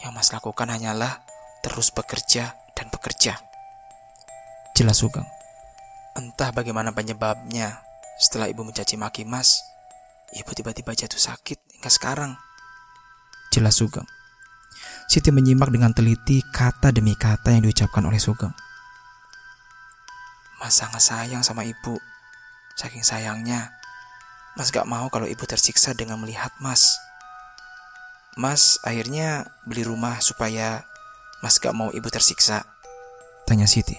Yang Mas lakukan hanyalah terus bekerja dan bekerja. Jelas Sugeng. Entah bagaimana penyebabnya, setelah ibu mencaci maki Mas, ibu tiba-tiba jatuh sakit hingga sekarang. Jelas Sugeng. Siti menyimak dengan teliti kata demi kata yang diucapkan oleh Sugeng. Mas sangat sayang sama ibu. Saking sayangnya, Mas gak mau kalau ibu tersiksa dengan melihat Mas. Mas akhirnya beli rumah supaya Mas gak mau ibu tersiksa? Tanya Siti.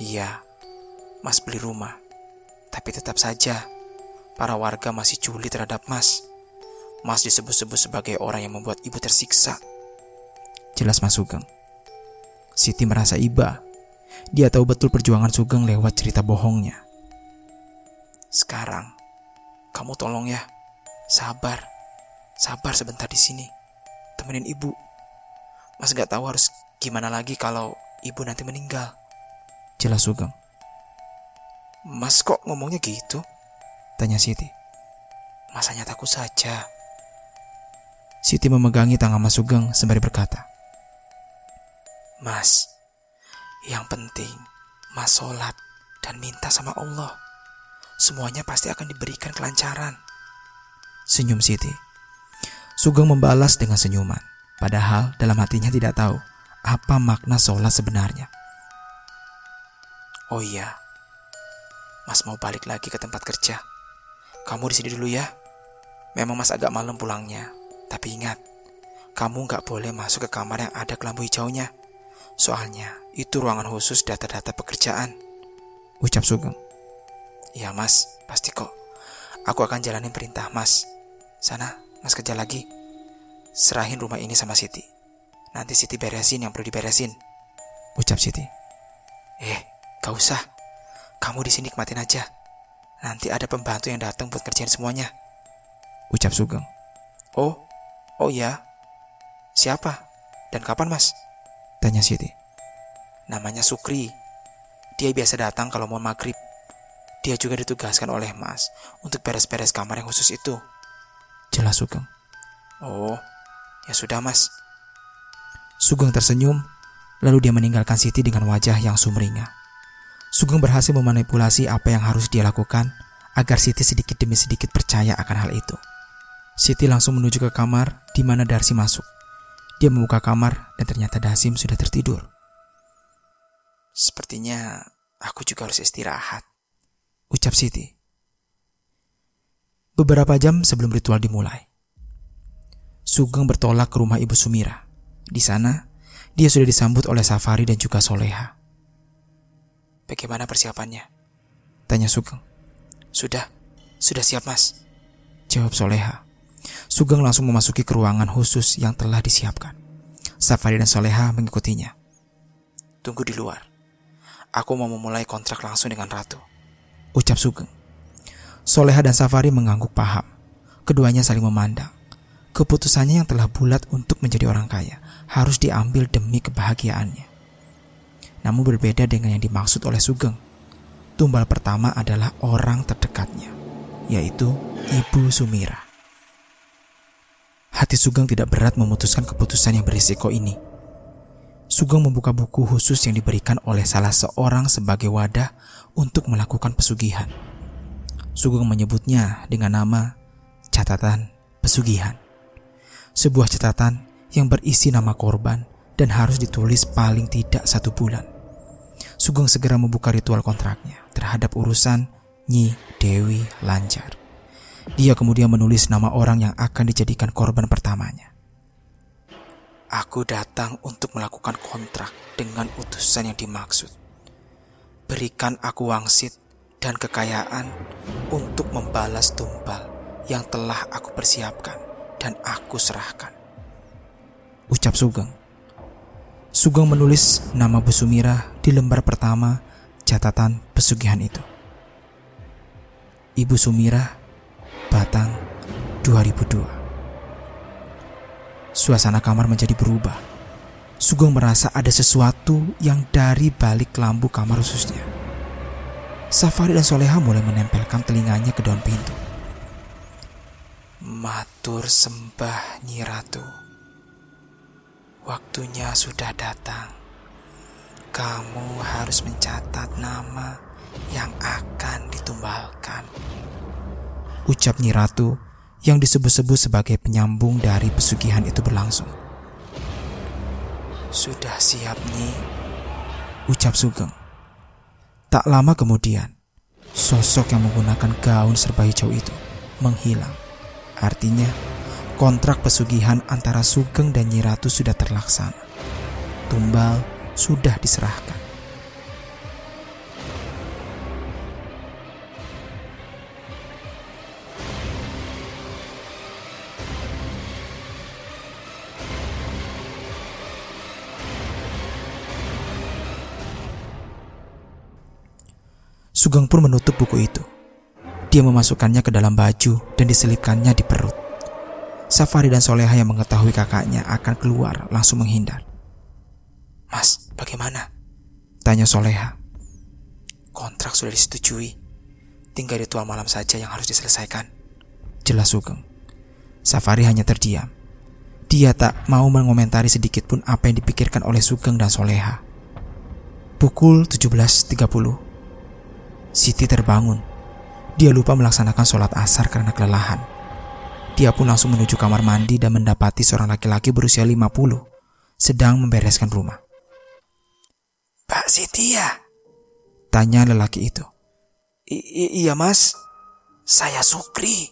Iya, Mas beli rumah. Tapi tetap saja, para warga masih juli terhadap Mas. Mas disebut-sebut sebagai orang yang membuat ibu tersiksa. Jelas Mas Sugeng. Siti merasa iba. Dia tahu betul perjuangan Sugeng lewat cerita bohongnya. Sekarang, kamu tolong ya, sabar, sabar sebentar di sini, temenin ibu. Mas gak tahu harus gimana lagi kalau ibu nanti meninggal. Jelas Sugeng. Mas kok ngomongnya gitu? Tanya Siti. Mas hanya takut saja. Siti memegangi tangan Mas Sugeng sembari berkata. Mas, yang penting Mas sholat dan minta sama Allah. Semuanya pasti akan diberikan kelancaran. Senyum Siti. Sugeng membalas dengan senyuman. Padahal dalam hatinya tidak tahu apa makna sholat sebenarnya. Oh iya, Mas mau balik lagi ke tempat kerja. Kamu di sini dulu ya. Memang Mas agak malam pulangnya, tapi ingat, kamu nggak boleh masuk ke kamar yang ada kelambu hijaunya. Soalnya itu ruangan khusus data-data pekerjaan. Ucap Sugeng. Iya Mas, pasti kok. Aku akan jalanin perintah Mas. Sana, Mas kerja lagi. Serahin rumah ini sama Siti. Nanti Siti beresin yang perlu diberesin. Ucap Siti. Eh, gak usah. Kamu di sini nikmatin aja. Nanti ada pembantu yang datang buat kerjain semuanya. Ucap Sugeng. Oh, oh ya. Siapa? Dan kapan mas? Tanya Siti. Namanya Sukri. Dia biasa datang kalau mau maghrib. Dia juga ditugaskan oleh mas untuk beres-beres kamar yang khusus itu. Jelas Sugeng. Oh, Ya sudah mas. Sugeng tersenyum, lalu dia meninggalkan Siti dengan wajah yang sumringah. Sugeng berhasil memanipulasi apa yang harus dia lakukan agar Siti sedikit demi sedikit percaya akan hal itu. Siti langsung menuju ke kamar di mana Darsi masuk. Dia membuka kamar dan ternyata Dasim sudah tertidur. Sepertinya aku juga harus istirahat. Ucap Siti. Beberapa jam sebelum ritual dimulai, Sugeng bertolak ke rumah Ibu Sumira. Di sana, dia sudah disambut oleh Safari dan juga Soleha. Bagaimana persiapannya? Tanya Sugeng. Sudah, sudah siap mas. Jawab Soleha. Sugeng langsung memasuki ke ruangan khusus yang telah disiapkan. Safari dan Soleha mengikutinya. Tunggu di luar. Aku mau memulai kontrak langsung dengan Ratu. Ucap Sugeng. Soleha dan Safari mengangguk paham. Keduanya saling memandang. Keputusannya yang telah bulat untuk menjadi orang kaya harus diambil demi kebahagiaannya. Namun berbeda dengan yang dimaksud oleh Sugeng. Tumbal pertama adalah orang terdekatnya, yaitu Ibu Sumira. Hati Sugeng tidak berat memutuskan keputusan yang berisiko ini. Sugeng membuka buku khusus yang diberikan oleh salah seorang sebagai wadah untuk melakukan pesugihan. Sugeng menyebutnya dengan nama catatan pesugihan sebuah catatan yang berisi nama korban dan harus ditulis paling tidak satu bulan. Sugeng segera membuka ritual kontraknya terhadap urusan Nyi Dewi Lancar. Dia kemudian menulis nama orang yang akan dijadikan korban pertamanya. Aku datang untuk melakukan kontrak dengan utusan yang dimaksud. Berikan aku wangsit dan kekayaan untuk membalas tumbal yang telah aku persiapkan dan aku serahkan. Ucap Sugeng. Sugeng menulis nama Bu Sumira di lembar pertama catatan pesugihan itu. Ibu Sumira, Batang, 2002. Suasana kamar menjadi berubah. Sugeng merasa ada sesuatu yang dari balik lampu kamar khususnya. Safari dan Soleha mulai menempelkan telinganya ke daun pintu. Matur sembah Nyi Ratu. Waktunya sudah datang. Kamu harus mencatat nama yang akan ditumbalkan. Ucap Nyi Ratu yang disebut-sebut sebagai penyambung dari pesugihan itu berlangsung. Sudah siap Nyi, ucap Sugeng. Tak lama kemudian, sosok yang menggunakan gaun serba hijau itu menghilang. Artinya, kontrak pesugihan antara Sugeng dan Nyiratu sudah terlaksana. Tumbal sudah diserahkan. Sugeng pun menutup buku itu dia memasukkannya ke dalam baju dan diselipkannya di perut. Safari dan Soleha yang mengetahui kakaknya akan keluar langsung menghindar. Mas, bagaimana? Tanya Soleha. Kontrak sudah disetujui. Tinggal ritual malam saja yang harus diselesaikan. Jelas Sugeng. Safari hanya terdiam. Dia tak mau mengomentari sedikit pun apa yang dipikirkan oleh Sugeng dan Soleha. Pukul 17.30. Siti terbangun dia lupa melaksanakan sholat asar karena kelelahan. Dia pun langsung menuju kamar mandi dan mendapati seorang laki-laki berusia 50 sedang membereskan rumah. Pak Siti ya? Tanya lelaki itu. I iya mas, saya Sukri.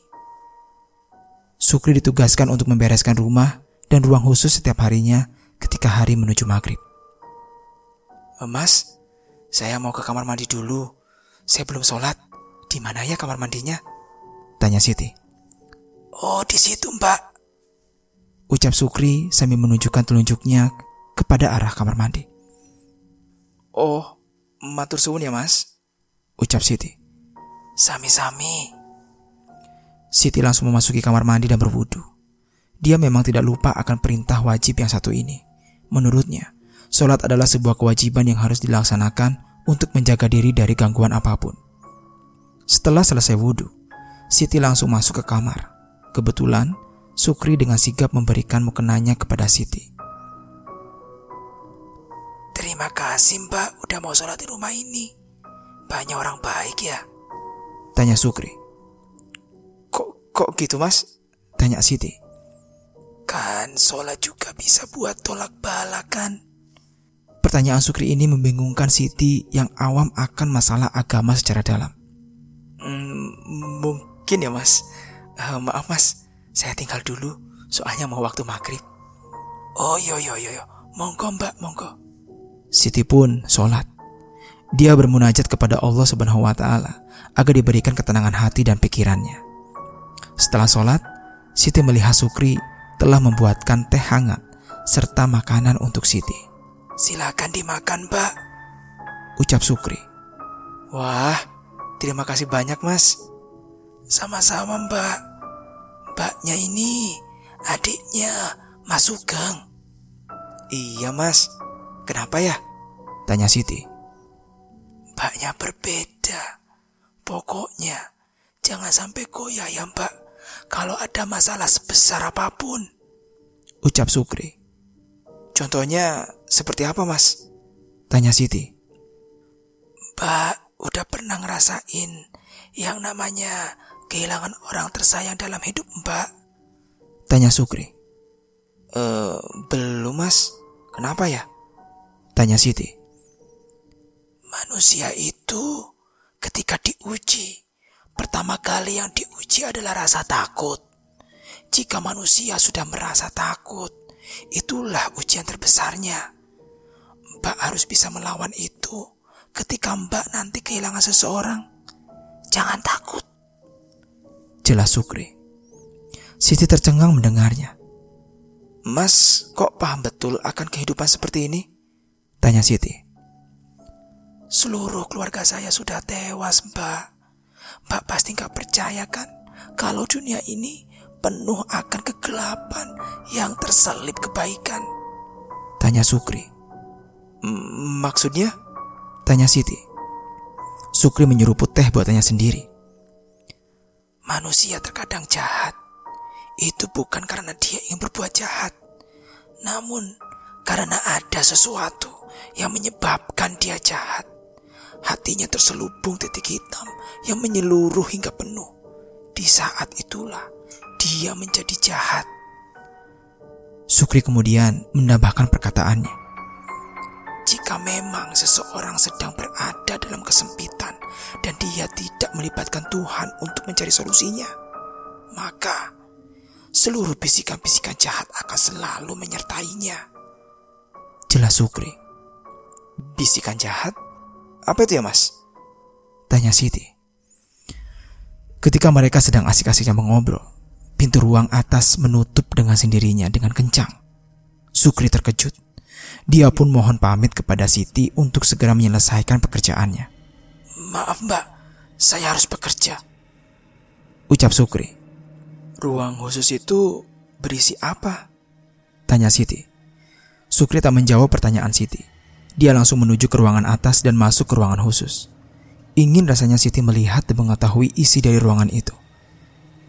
Sukri ditugaskan untuk membereskan rumah dan ruang khusus setiap harinya ketika hari menuju maghrib. Mas, saya mau ke kamar mandi dulu. Saya belum sholat. Di mana ya kamar mandinya? Tanya Siti. Oh, di situ, Mbak. Ucap Sukri sambil menunjukkan telunjuknya kepada arah kamar mandi. Oh, matur suwun ya, Mas. Ucap Siti. Sami-sami. Siti langsung memasuki kamar mandi dan berwudu. Dia memang tidak lupa akan perintah wajib yang satu ini. Menurutnya, sholat adalah sebuah kewajiban yang harus dilaksanakan untuk menjaga diri dari gangguan apa pun. Setelah selesai wudhu, Siti langsung masuk ke kamar. Kebetulan, Sukri dengan sigap memberikan mukenanya kepada Siti. Terima kasih mbak udah mau sholat di rumah ini. Banyak orang baik ya? Tanya Sukri. Kok, kok gitu mas? Tanya Siti. Kan sholat juga bisa buat tolak bala kan? Pertanyaan Sukri ini membingungkan Siti yang awam akan masalah agama secara dalam. Hmm, mungkin ya mas. Uh, maaf mas, saya tinggal dulu. Soalnya mau waktu maghrib. Oh yo yo yo yo, monggo mbak monggo. Siti pun sholat. Dia bermunajat kepada Allah Subhanahu Wa Taala agar diberikan ketenangan hati dan pikirannya. Setelah sholat, Siti melihat Sukri telah membuatkan teh hangat serta makanan untuk Siti. Silakan dimakan, Mbak. Ucap Sukri. Wah, Terima kasih banyak, Mas. Sama-sama mbak. Mbaknya ini adiknya Mas Sugeng. Iya mas, kenapa ya? Tanya Siti. Mbaknya berbeda. Pokoknya jangan sampai goyah ya mbak. Kalau ada masalah sebesar apa pun. Ucap Sukri. Contohnya seperti apa mas? Tanya Siti. Mbak udah pernah ngerasain yang namanya kehilangan orang tersayang dalam hidup mbak? Tanya Sukri. Eh, belum mas. Kenapa ya? Tanya Siti. Manusia itu ketika diuji, pertama kali yang diuji adalah rasa takut. Jika manusia sudah merasa takut, itulah ujian terbesarnya. Mbak harus bisa melawan itu ketika Mbak nanti kehilangan seseorang. Jangan takut. Jelas Sukri. Siti tercengang mendengarnya. Mas, kok paham betul akan kehidupan seperti ini? Tanya Siti. Seluruh keluarga saya sudah tewas, Mbak. Mbak pasti nggak percaya kan kalau dunia ini penuh akan kegelapan yang terselip kebaikan. Tanya Sukri. Maksudnya? Tanya Siti. Sukri menyeruput teh buatannya sendiri. Manusia terkadang jahat. Itu bukan karena dia ingin berbuat jahat. Namun karena ada sesuatu yang menyebabkan dia jahat. Hatinya terselubung titik hitam yang menyeluruh hingga penuh. Di saat itulah dia menjadi jahat. Sukri kemudian menambahkan perkataannya. Jika memang seseorang sedang berada dalam kesempitan dan dia tidak melibatkan Tuhan untuk mencari solusinya, maka seluruh bisikan-bisikan jahat akan selalu menyertainya. Jelas Sukri. Bisikan jahat? Apa itu ya mas? Tanya Siti. Ketika mereka sedang asik-asiknya mengobrol, pintu ruang atas menutup dengan sendirinya dengan kencang. Sukri terkejut. Dia pun mohon pamit kepada Siti untuk segera menyelesaikan pekerjaannya. Maaf mbak, saya harus bekerja. Ucap Sukri. Ruang khusus itu berisi apa? Tanya Siti. Sukri tak menjawab pertanyaan Siti. Dia langsung menuju ke ruangan atas dan masuk ke ruangan khusus. Ingin rasanya Siti melihat dan mengetahui isi dari ruangan itu.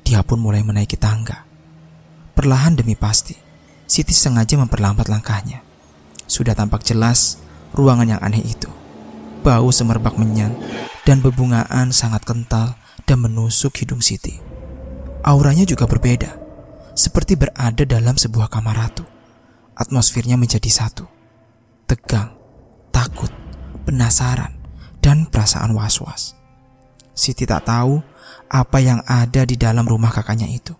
Dia pun mulai menaiki tangga. Perlahan demi pasti, Siti sengaja memperlambat langkahnya. Sudah tampak jelas ruangan yang aneh itu. Bau semerbak menyan dan bebungaan sangat kental dan menusuk hidung Siti. Auranya juga berbeda, seperti berada dalam sebuah kamar ratu. Atmosfernya menjadi satu. Tegang, takut, penasaran, dan perasaan was-was. Siti tak tahu apa yang ada di dalam rumah kakaknya itu.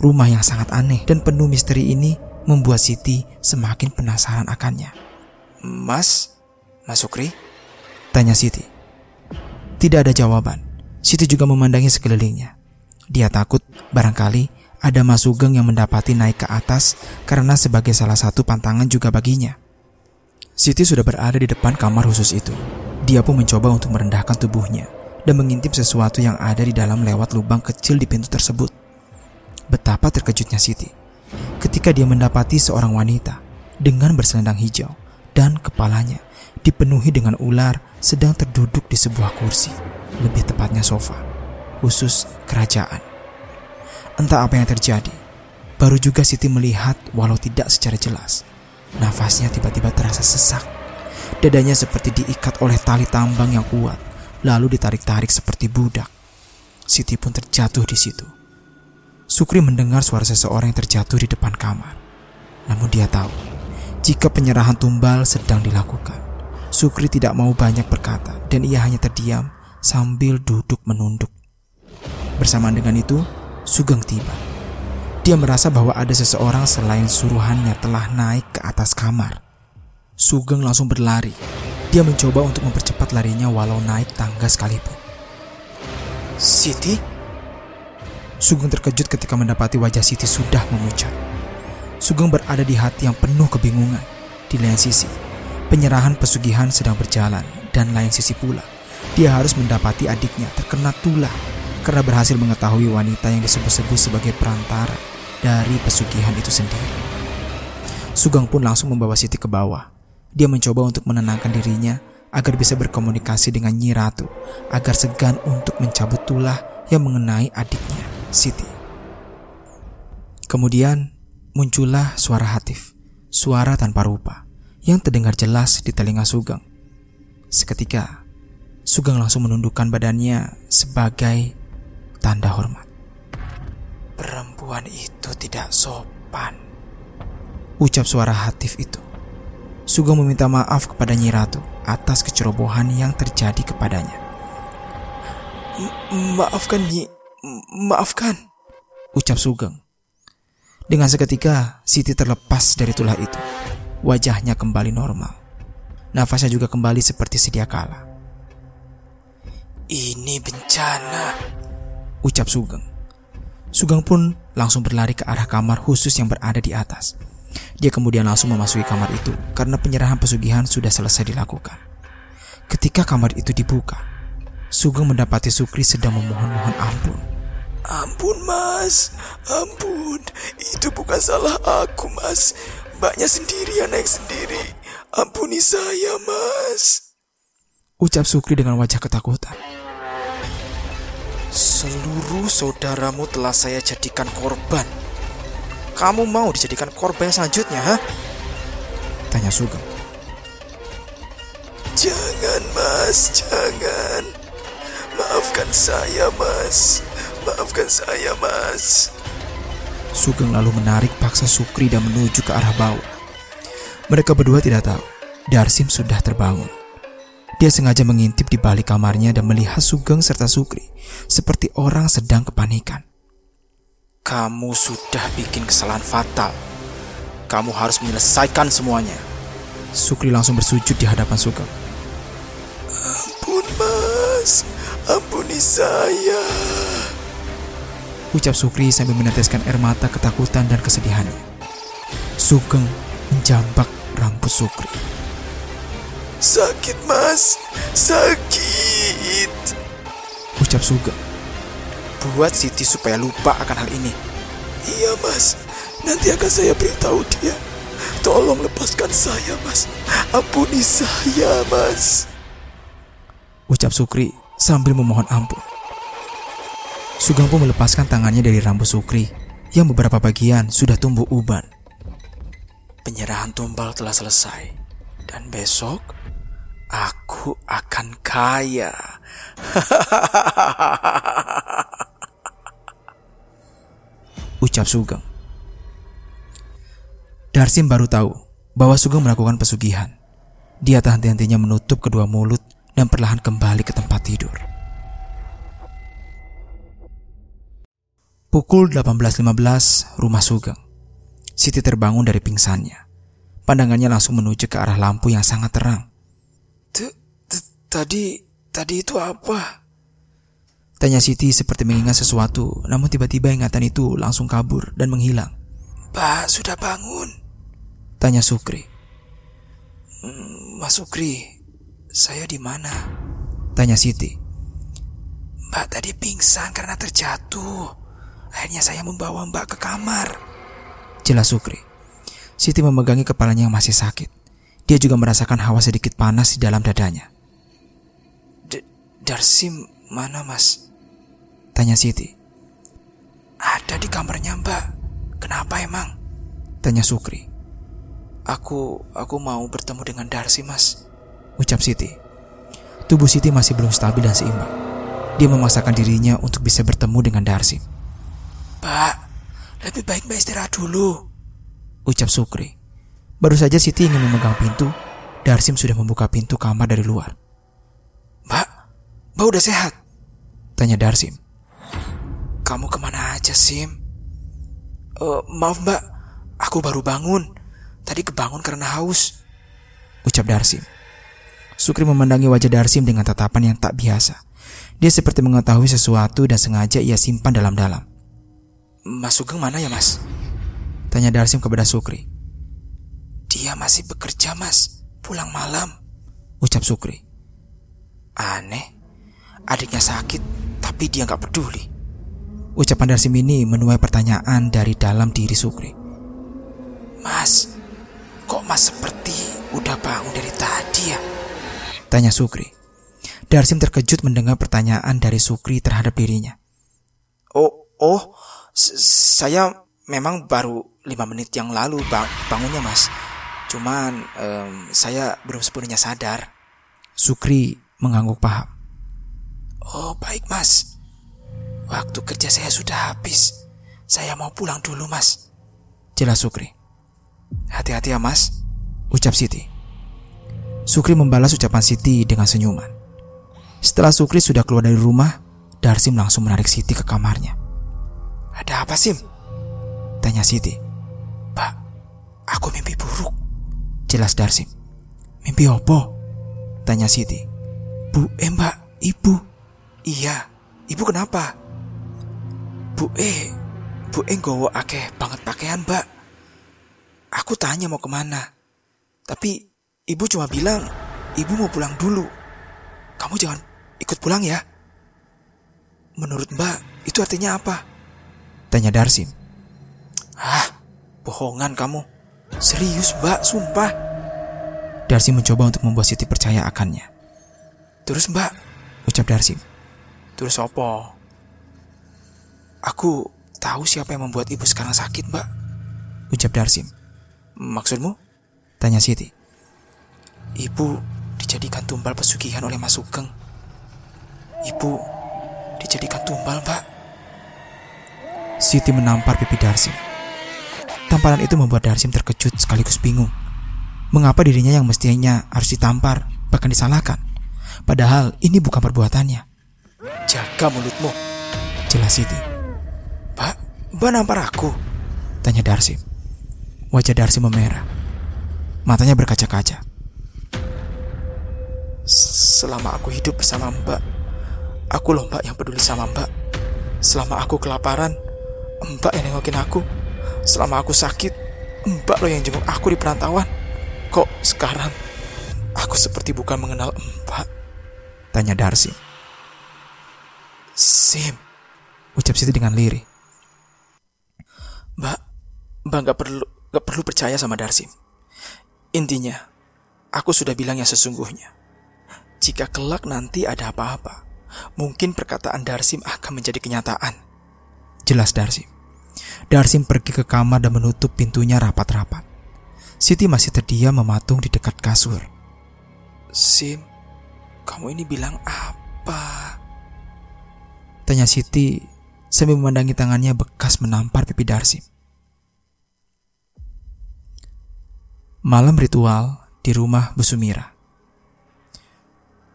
Rumah yang sangat aneh dan penuh misteri ini membuat Siti semakin penasaran akannya. Mas, Mas Sukri? Tanya Siti. Tidak ada jawaban. Siti juga memandangi sekelilingnya. Dia takut barangkali ada Mas Sugeng yang mendapati naik ke atas karena sebagai salah satu pantangan juga baginya. Siti sudah berada di depan kamar khusus itu. Dia pun mencoba untuk merendahkan tubuhnya dan mengintip sesuatu yang ada di dalam lewat lubang kecil di pintu tersebut. Betapa terkejutnya Siti ketika dia mendapati seorang wanita dengan berselendang hijau dan kepalanya dipenuhi dengan ular sedang terduduk di sebuah kursi, lebih tepatnya sofa, khusus kerajaan. Entah apa yang terjadi, baru juga Siti melihat walau tidak secara jelas. Nafasnya tiba-tiba terasa sesak. Dadanya seperti diikat oleh tali tambang yang kuat, lalu ditarik-tarik seperti budak. Siti pun terjatuh di situ. Sukri mendengar suara seseorang yang terjatuh di depan kamar. Namun dia tahu, jika penyerahan tumbal sedang dilakukan. Sukri tidak mau banyak berkata dan ia hanya terdiam sambil duduk menunduk. Bersamaan dengan itu, Sugeng tiba. Dia merasa bahwa ada seseorang selain suruhannya telah naik ke atas kamar. Sugeng langsung berlari. Dia mencoba untuk mempercepat larinya walau naik tangga sekalipun. Siti? Sugeng terkejut ketika mendapati wajah Siti sudah memucat. Sugeng berada di hati yang penuh kebingungan. Di lain sisi, penyerahan pesugihan sedang berjalan dan lain sisi pula, dia harus mendapati adiknya terkena tulah karena berhasil mengetahui wanita yang disebut-sebut sebagai perantara dari pesugihan itu sendiri. Sugeng pun langsung membawa Siti ke bawah. Dia mencoba untuk menenangkan dirinya agar bisa berkomunikasi dengan Nyi Ratu, agar segan untuk mencabut tulah yang mengenai adiknya, Siti. Kemudian muncullah suara Hatif, suara tanpa rupa, yang terdengar jelas di telinga Sugeng. Seketika, Sugeng langsung menundukkan badannya sebagai tanda hormat. Perempuan itu tidak sopan. Ucap suara Hatif itu. Sugeng meminta maaf kepada Nyi Ratu atas kecerobohan yang terjadi kepadanya. maafkan Nyi, maafkan. Ucap Sugeng. Dengan seketika, Siti terlepas dari tulah itu. Wajahnya kembali normal. Nafasnya juga kembali seperti sedia kala. Ini bencana, ucap Sugeng. Sugeng pun langsung berlari ke arah kamar khusus yang berada di atas. Dia kemudian langsung memasuki kamar itu karena penyerahan pesugihan sudah selesai dilakukan. Ketika kamar itu dibuka, Sugeng mendapati Sukri sedang memohon-mohon ampun. Ampun mas, ampun, itu bukan salah aku mas. Mbaknya sendiri yang naik sendiri. Ampuni saya mas. Ucap Sukri dengan wajah ketakutan. Seluruh saudaramu telah saya jadikan korban. Kamu mau dijadikan korban selanjutnya, ha? Tanya Sugeng. Jangan, Mas, jangan. Maafkan saya, Mas. Maafkan saya, Mas. Sugeng lalu menarik paksa Sukri dan menuju ke arah bawah. Mereka berdua tidak tahu, Darsim sudah terbangun. Dia sengaja mengintip di balik kamarnya dan melihat Sugeng serta Sukri seperti orang sedang kepanikan. Kamu sudah bikin kesalahan fatal. Kamu harus menyelesaikan semuanya. Sukri langsung bersujud di hadapan Sugeng. Ampun mas, ampuni saya. Ucap Sukri sambil meneteskan air mata ketakutan dan kesedihannya. Sugeng menjambak rambut Sukri. Sakit mas, sakit. Ucap Sugeng. Buat Siti supaya lupa akan hal ini. Iya mas, nanti akan saya beritahu dia. Tolong lepaskan saya mas, ampuni saya mas. Ucap Sukri sambil memohon ampun. Sugeng melepaskan tangannya dari rambut Sukri yang beberapa bagian sudah tumbuh uban. Penyerahan tumbal telah selesai dan besok Aku akan kaya. Ucap Sugeng. Darsim baru tahu bahwa Sugeng melakukan pesugihan. Dia tak henti-hentinya menutup kedua mulut dan perlahan kembali ke tempat tidur. Pukul 18.15, rumah Sugeng. Siti terbangun dari pingsannya. Pandangannya langsung menuju ke arah lampu yang sangat terang. Tadi, tadi itu apa? Tanya Siti seperti mengingat sesuatu, namun tiba-tiba ingatan itu langsung kabur dan menghilang. Mbak, sudah bangun? Tanya Sukri. Hmm, Mas Sukri, saya di mana? Tanya Siti. Mbak tadi pingsan karena terjatuh. Akhirnya saya membawa Mbak ke kamar. Jelas Sukri. Siti memegangi kepalanya yang masih sakit. Dia juga merasakan hawa sedikit panas di dalam dadanya. Darsim mana mas? Tanya Siti. Ada di kamarnya mbak. Kenapa emang? Tanya Sukri. Aku, aku mau bertemu dengan Darsi mas. Ucap Siti. Tubuh Siti masih belum stabil dan seimbang. Dia memaksakan dirinya untuk bisa bertemu dengan Darsi. Pak, lebih baik mbak istirahat dulu. Ucap Sukri. Baru saja Siti ingin memegang pintu, Darsim sudah membuka pintu kamar dari luar. Mbak udah sehat? Tanya Darsim. Kamu ke mana aja, Sim? Uh, maaf mbak, aku baru bangun. Tadi kebangun karena haus. Ucap Darsim. Sukri memandangi wajah Darsim dengan tatapan yang tak biasa. Dia seperti mengetahui sesuatu dan sengaja ia simpan dalam-dalam. Mas Sugeng mana ya mas? Tanya Darsim kepada Sukri. Dia masih bekerja mas, pulang malam. Ucap Sukri. Aneh, Adiknya sakit, tapi dia nggak peduli. Ucapan Darsim ini menuai pertanyaan dari dalam diri Sukri. Mas, kok mas seperti udah bangun dari tadi ya? Tanya Sukri. Darsim terkejut mendengar pertanyaan dari Sukri terhadap dirinya. Oh, oh, saya memang baru lima menit yang lalu bang bangunnya mas. Cuman um, saya belum sepenuhnya sadar. Sukri mengangguk paham. Oh baik mas. Waktu kerja saya sudah habis. Saya mau pulang dulu mas. Jelas Sukri. Hati-hati ya mas. Ucap Siti. Sukri membalas ucapan Siti dengan senyuman. Setelah Sukri sudah keluar dari rumah, Darsim langsung menarik Siti ke kamarnya. Ada apa Sim? Tanya Siti. Pak, aku mimpi buruk. Jelas Darsim. Mimpi opo? Tanya Siti. Bu E mbak, ibu. Iya, ibu kenapa? Bu E, Bu E gowo akeh banget pakaian mbak. Aku tanya mau ke mana. Tapi ibu cuma bilang, ibu mau pulang dulu. Kamu jangan ikut pulang ya. Menurut mbak, itu artinya apa? Tanya Darsim. Ah, bohongan kamu. Serius mbak, sumpah. Darsim mencoba untuk membuat Siti percaya akannya. Terus mbak? Ucap Darsim. Terus apa? Aku tahu siapa yang membuat ibu sekarang sakit mbak. Ucap Darsim. Maksudmu? Tanya Siti. Ibu dijadikan tumbal pesugihan oleh Mas Sugeng. Ibu dijadikan tumbal mbak. Siti menampar pipi Darsim. Tamparan itu membuat Darsim terkejut sekaligus bingung. Mengapa dirinya yang mestinya harus ditampar, bahkan disalahkan? Padahal ini bukan perbuatannya. Jaga mulutmu. Jelas Siti. Mbak, mbak nampar aku? Tanya Darsim. Wajah Darsim memerah. Matanya berkaca-kaca. Selama aku hidup bersama mbak, aku loh mbak yang peduli sama mbak. Selama aku kelaparan, mbak yang nengokin aku. Selama aku sakit, mbak lo yang jenguk aku di perantauan. Kok sekarang aku seperti bukan mengenal mbak? Tanya Darsim. Sim, ucap Siti dengan lirih. Mbak, mbak gak perlu gak perlu percaya sama Darsim. Intinya, aku sudah bilang yang sesungguhnya. Jika kelak nanti ada apa-apa, mungkin perkataan Darsim akan menjadi kenyataan. Jelas Darsim. Darsim pergi ke kamar dan menutup pintunya rapat-rapat. Siti masih terdiam mematung di dekat kasur. Sim, kamu ini bilang apa? Tanya Siti sambil memandangi tangannya bekas menampar pipi Darsim. Malam ritual di rumah Bu Sumira.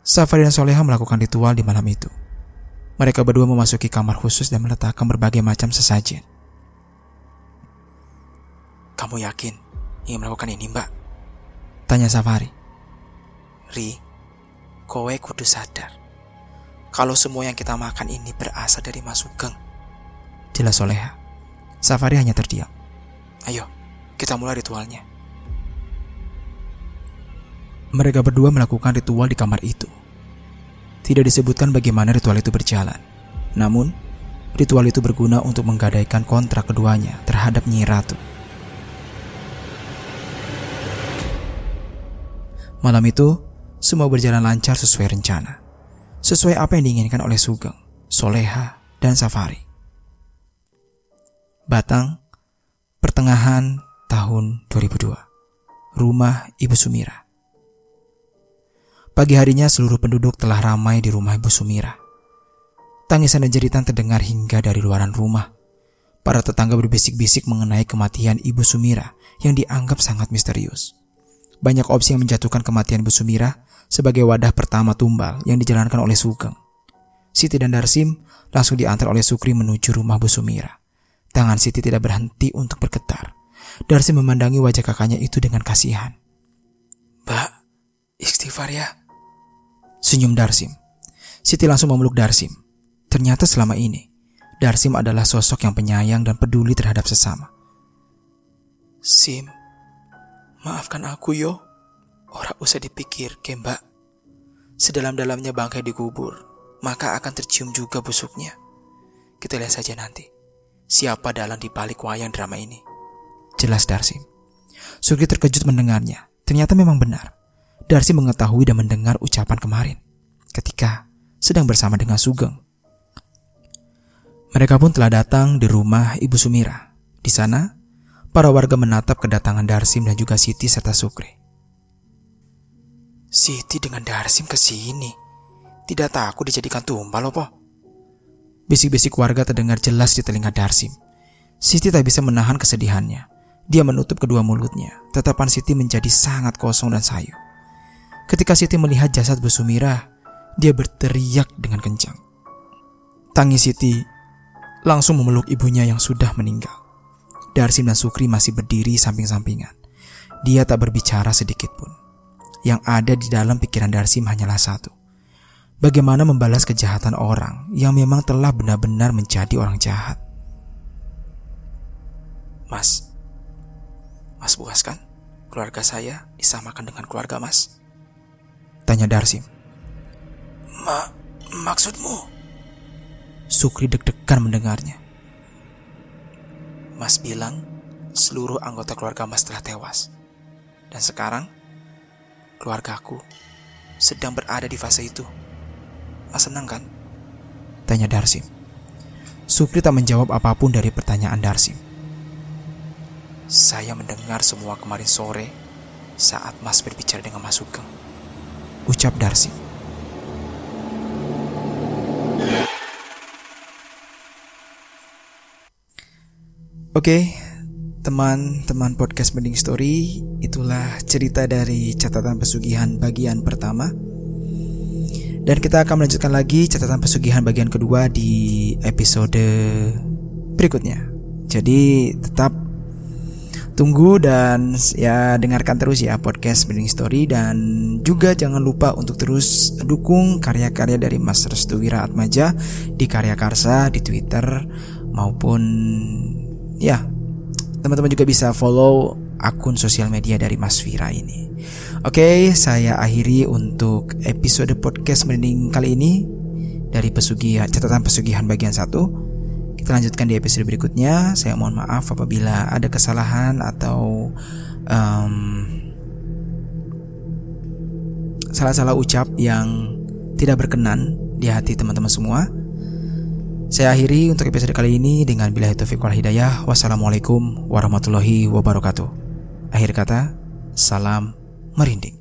Safari dan Soleha melakukan ritual di malam itu. Mereka berdua memasuki kamar khusus dan meletakkan berbagai macam sesajen. Kamu yakin ingin melakukan ini, Mbak? Tanya Safari. Ri, kowe kudu sadar. Kalau semua yang kita makan ini berasal dari Mas Sugeng. Jelas Soleha. Safari hanya terdiam. Ayo, kita mulai ritualnya. Mereka berdua melakukan ritual di kamar itu. Tidak disebutkan bagaimana ritual itu berjalan. Namun, ritual itu berguna untuk menggadaikan kontrak keduanya terhadap Nyi Ratu. Malam itu, semua berjalan lancar sesuai rencana. Sesuai apa yang diinginkan oleh Sugeng, Soleha, dan Safari. Batang, pertengahan tahun 2002. Rumah Ibu Sumira. Pagi harinya seluruh penduduk telah ramai di rumah Ibu Sumira. Tangisan dan jeritan terdengar hingga dari luaran rumah. Para tetangga berbisik-bisik mengenai kematian Ibu Sumira yang dianggap sangat misterius. Banyak opsi yang menjatuhkan kematian Ibu Sumira sebagai wadah pertama tumbal yang dijalankan oleh Sugeng. Siti dan Darsim langsung diantar oleh Sukri menuju rumah Bu Sumira. Tangan Siti tidak berhenti untuk bergetar. Darsim memandangi wajah kakaknya itu dengan kasihan. Mbak, istighfar ya. Senyum Darsim. Siti langsung memeluk Darsim. Ternyata selama ini, Darsim adalah sosok yang penyayang dan peduli terhadap sesama. Sim, maafkan aku yo. Orang usah dipikir, ke mbak. Sedalam-dalamnya bangkai dikubur. maka akan tercium juga busuknya. Kita lihat saja nanti. Siapa dalam di balik wayang drama ini? Jelas Darsim. Sugri terkejut mendengarnya. Ternyata memang benar. Darsi mengetahui dan mendengar ucapan kemarin ketika sedang bersama dengan Sugeng. Mereka pun telah datang di rumah Ibu Sumira. Di sana, para warga menatap kedatangan Darsim dan juga Siti serta Sukri. Siti dengan Darsim ke sini. Tidak takut dijadikan tumbal, apa? Bisik-bisik warga terdengar jelas di telinga Darsim. Siti tak bisa menahan kesedihannya. Dia menutup kedua mulutnya. Tetapan Siti menjadi sangat kosong dan sayu. Ketika Siti melihat jasad Bu Sumira, dia berteriak dengan kencang. Tangis Siti langsung memeluk ibunya yang sudah meninggal. Darsim dan Sukri masih berdiri samping-sampingan. Dia tak berbicara sedikit pun. Yang ada di dalam pikiran Darsim hanyalah satu bagaimana membalas kejahatan orang yang memang telah benar-benar menjadi orang jahat. Mas, Mas puas kan? Keluarga saya disamakan dengan keluarga Mas. Tanya Darsim. Ma, maksudmu? Sukri deg-degan mendengarnya. Mas bilang seluruh anggota keluarga Mas telah tewas. Dan sekarang, keluargaku sedang berada di fase itu. Mas senang kan? Tanya Darsim. Supri tak menjawab apa pun dari pertanyaan Darsim. Saya mendengar semua kemarin sore saat Mas berbicara dengan Mas Sugeng. Ucap Darsim. Oke, teman-teman podcast Mending Story, itulah cerita dari catatan pesugihan bagian pertama. Dan kita akan melanjutkan lagi catatan pesugihan bagian kedua di episode berikutnya. Jadi tetap tunggu dan ya dengarkan terus ya podcast Building Story dan juga jangan lupa untuk terus dukung karya-karya dari Mas Restu Wira Atmaja di Karya Karsa di Twitter maupun ya teman-teman juga bisa follow akun sosial media dari Mas Vira ini. Oke, saya akhiri untuk episode podcast merinding kali ini dari pesugihan catatan pesugihan bagian 1. Kita lanjutkan di episode berikutnya. Saya mohon maaf apabila ada kesalahan atau um, salah-salah ucap yang tidak berkenan di hati teman-teman semua. Saya akhiri untuk episode kali ini dengan bila taufiq wal hidayah. Wassalamualaikum warahmatullahi wabarakatuh. Akhir kata, salam merinding.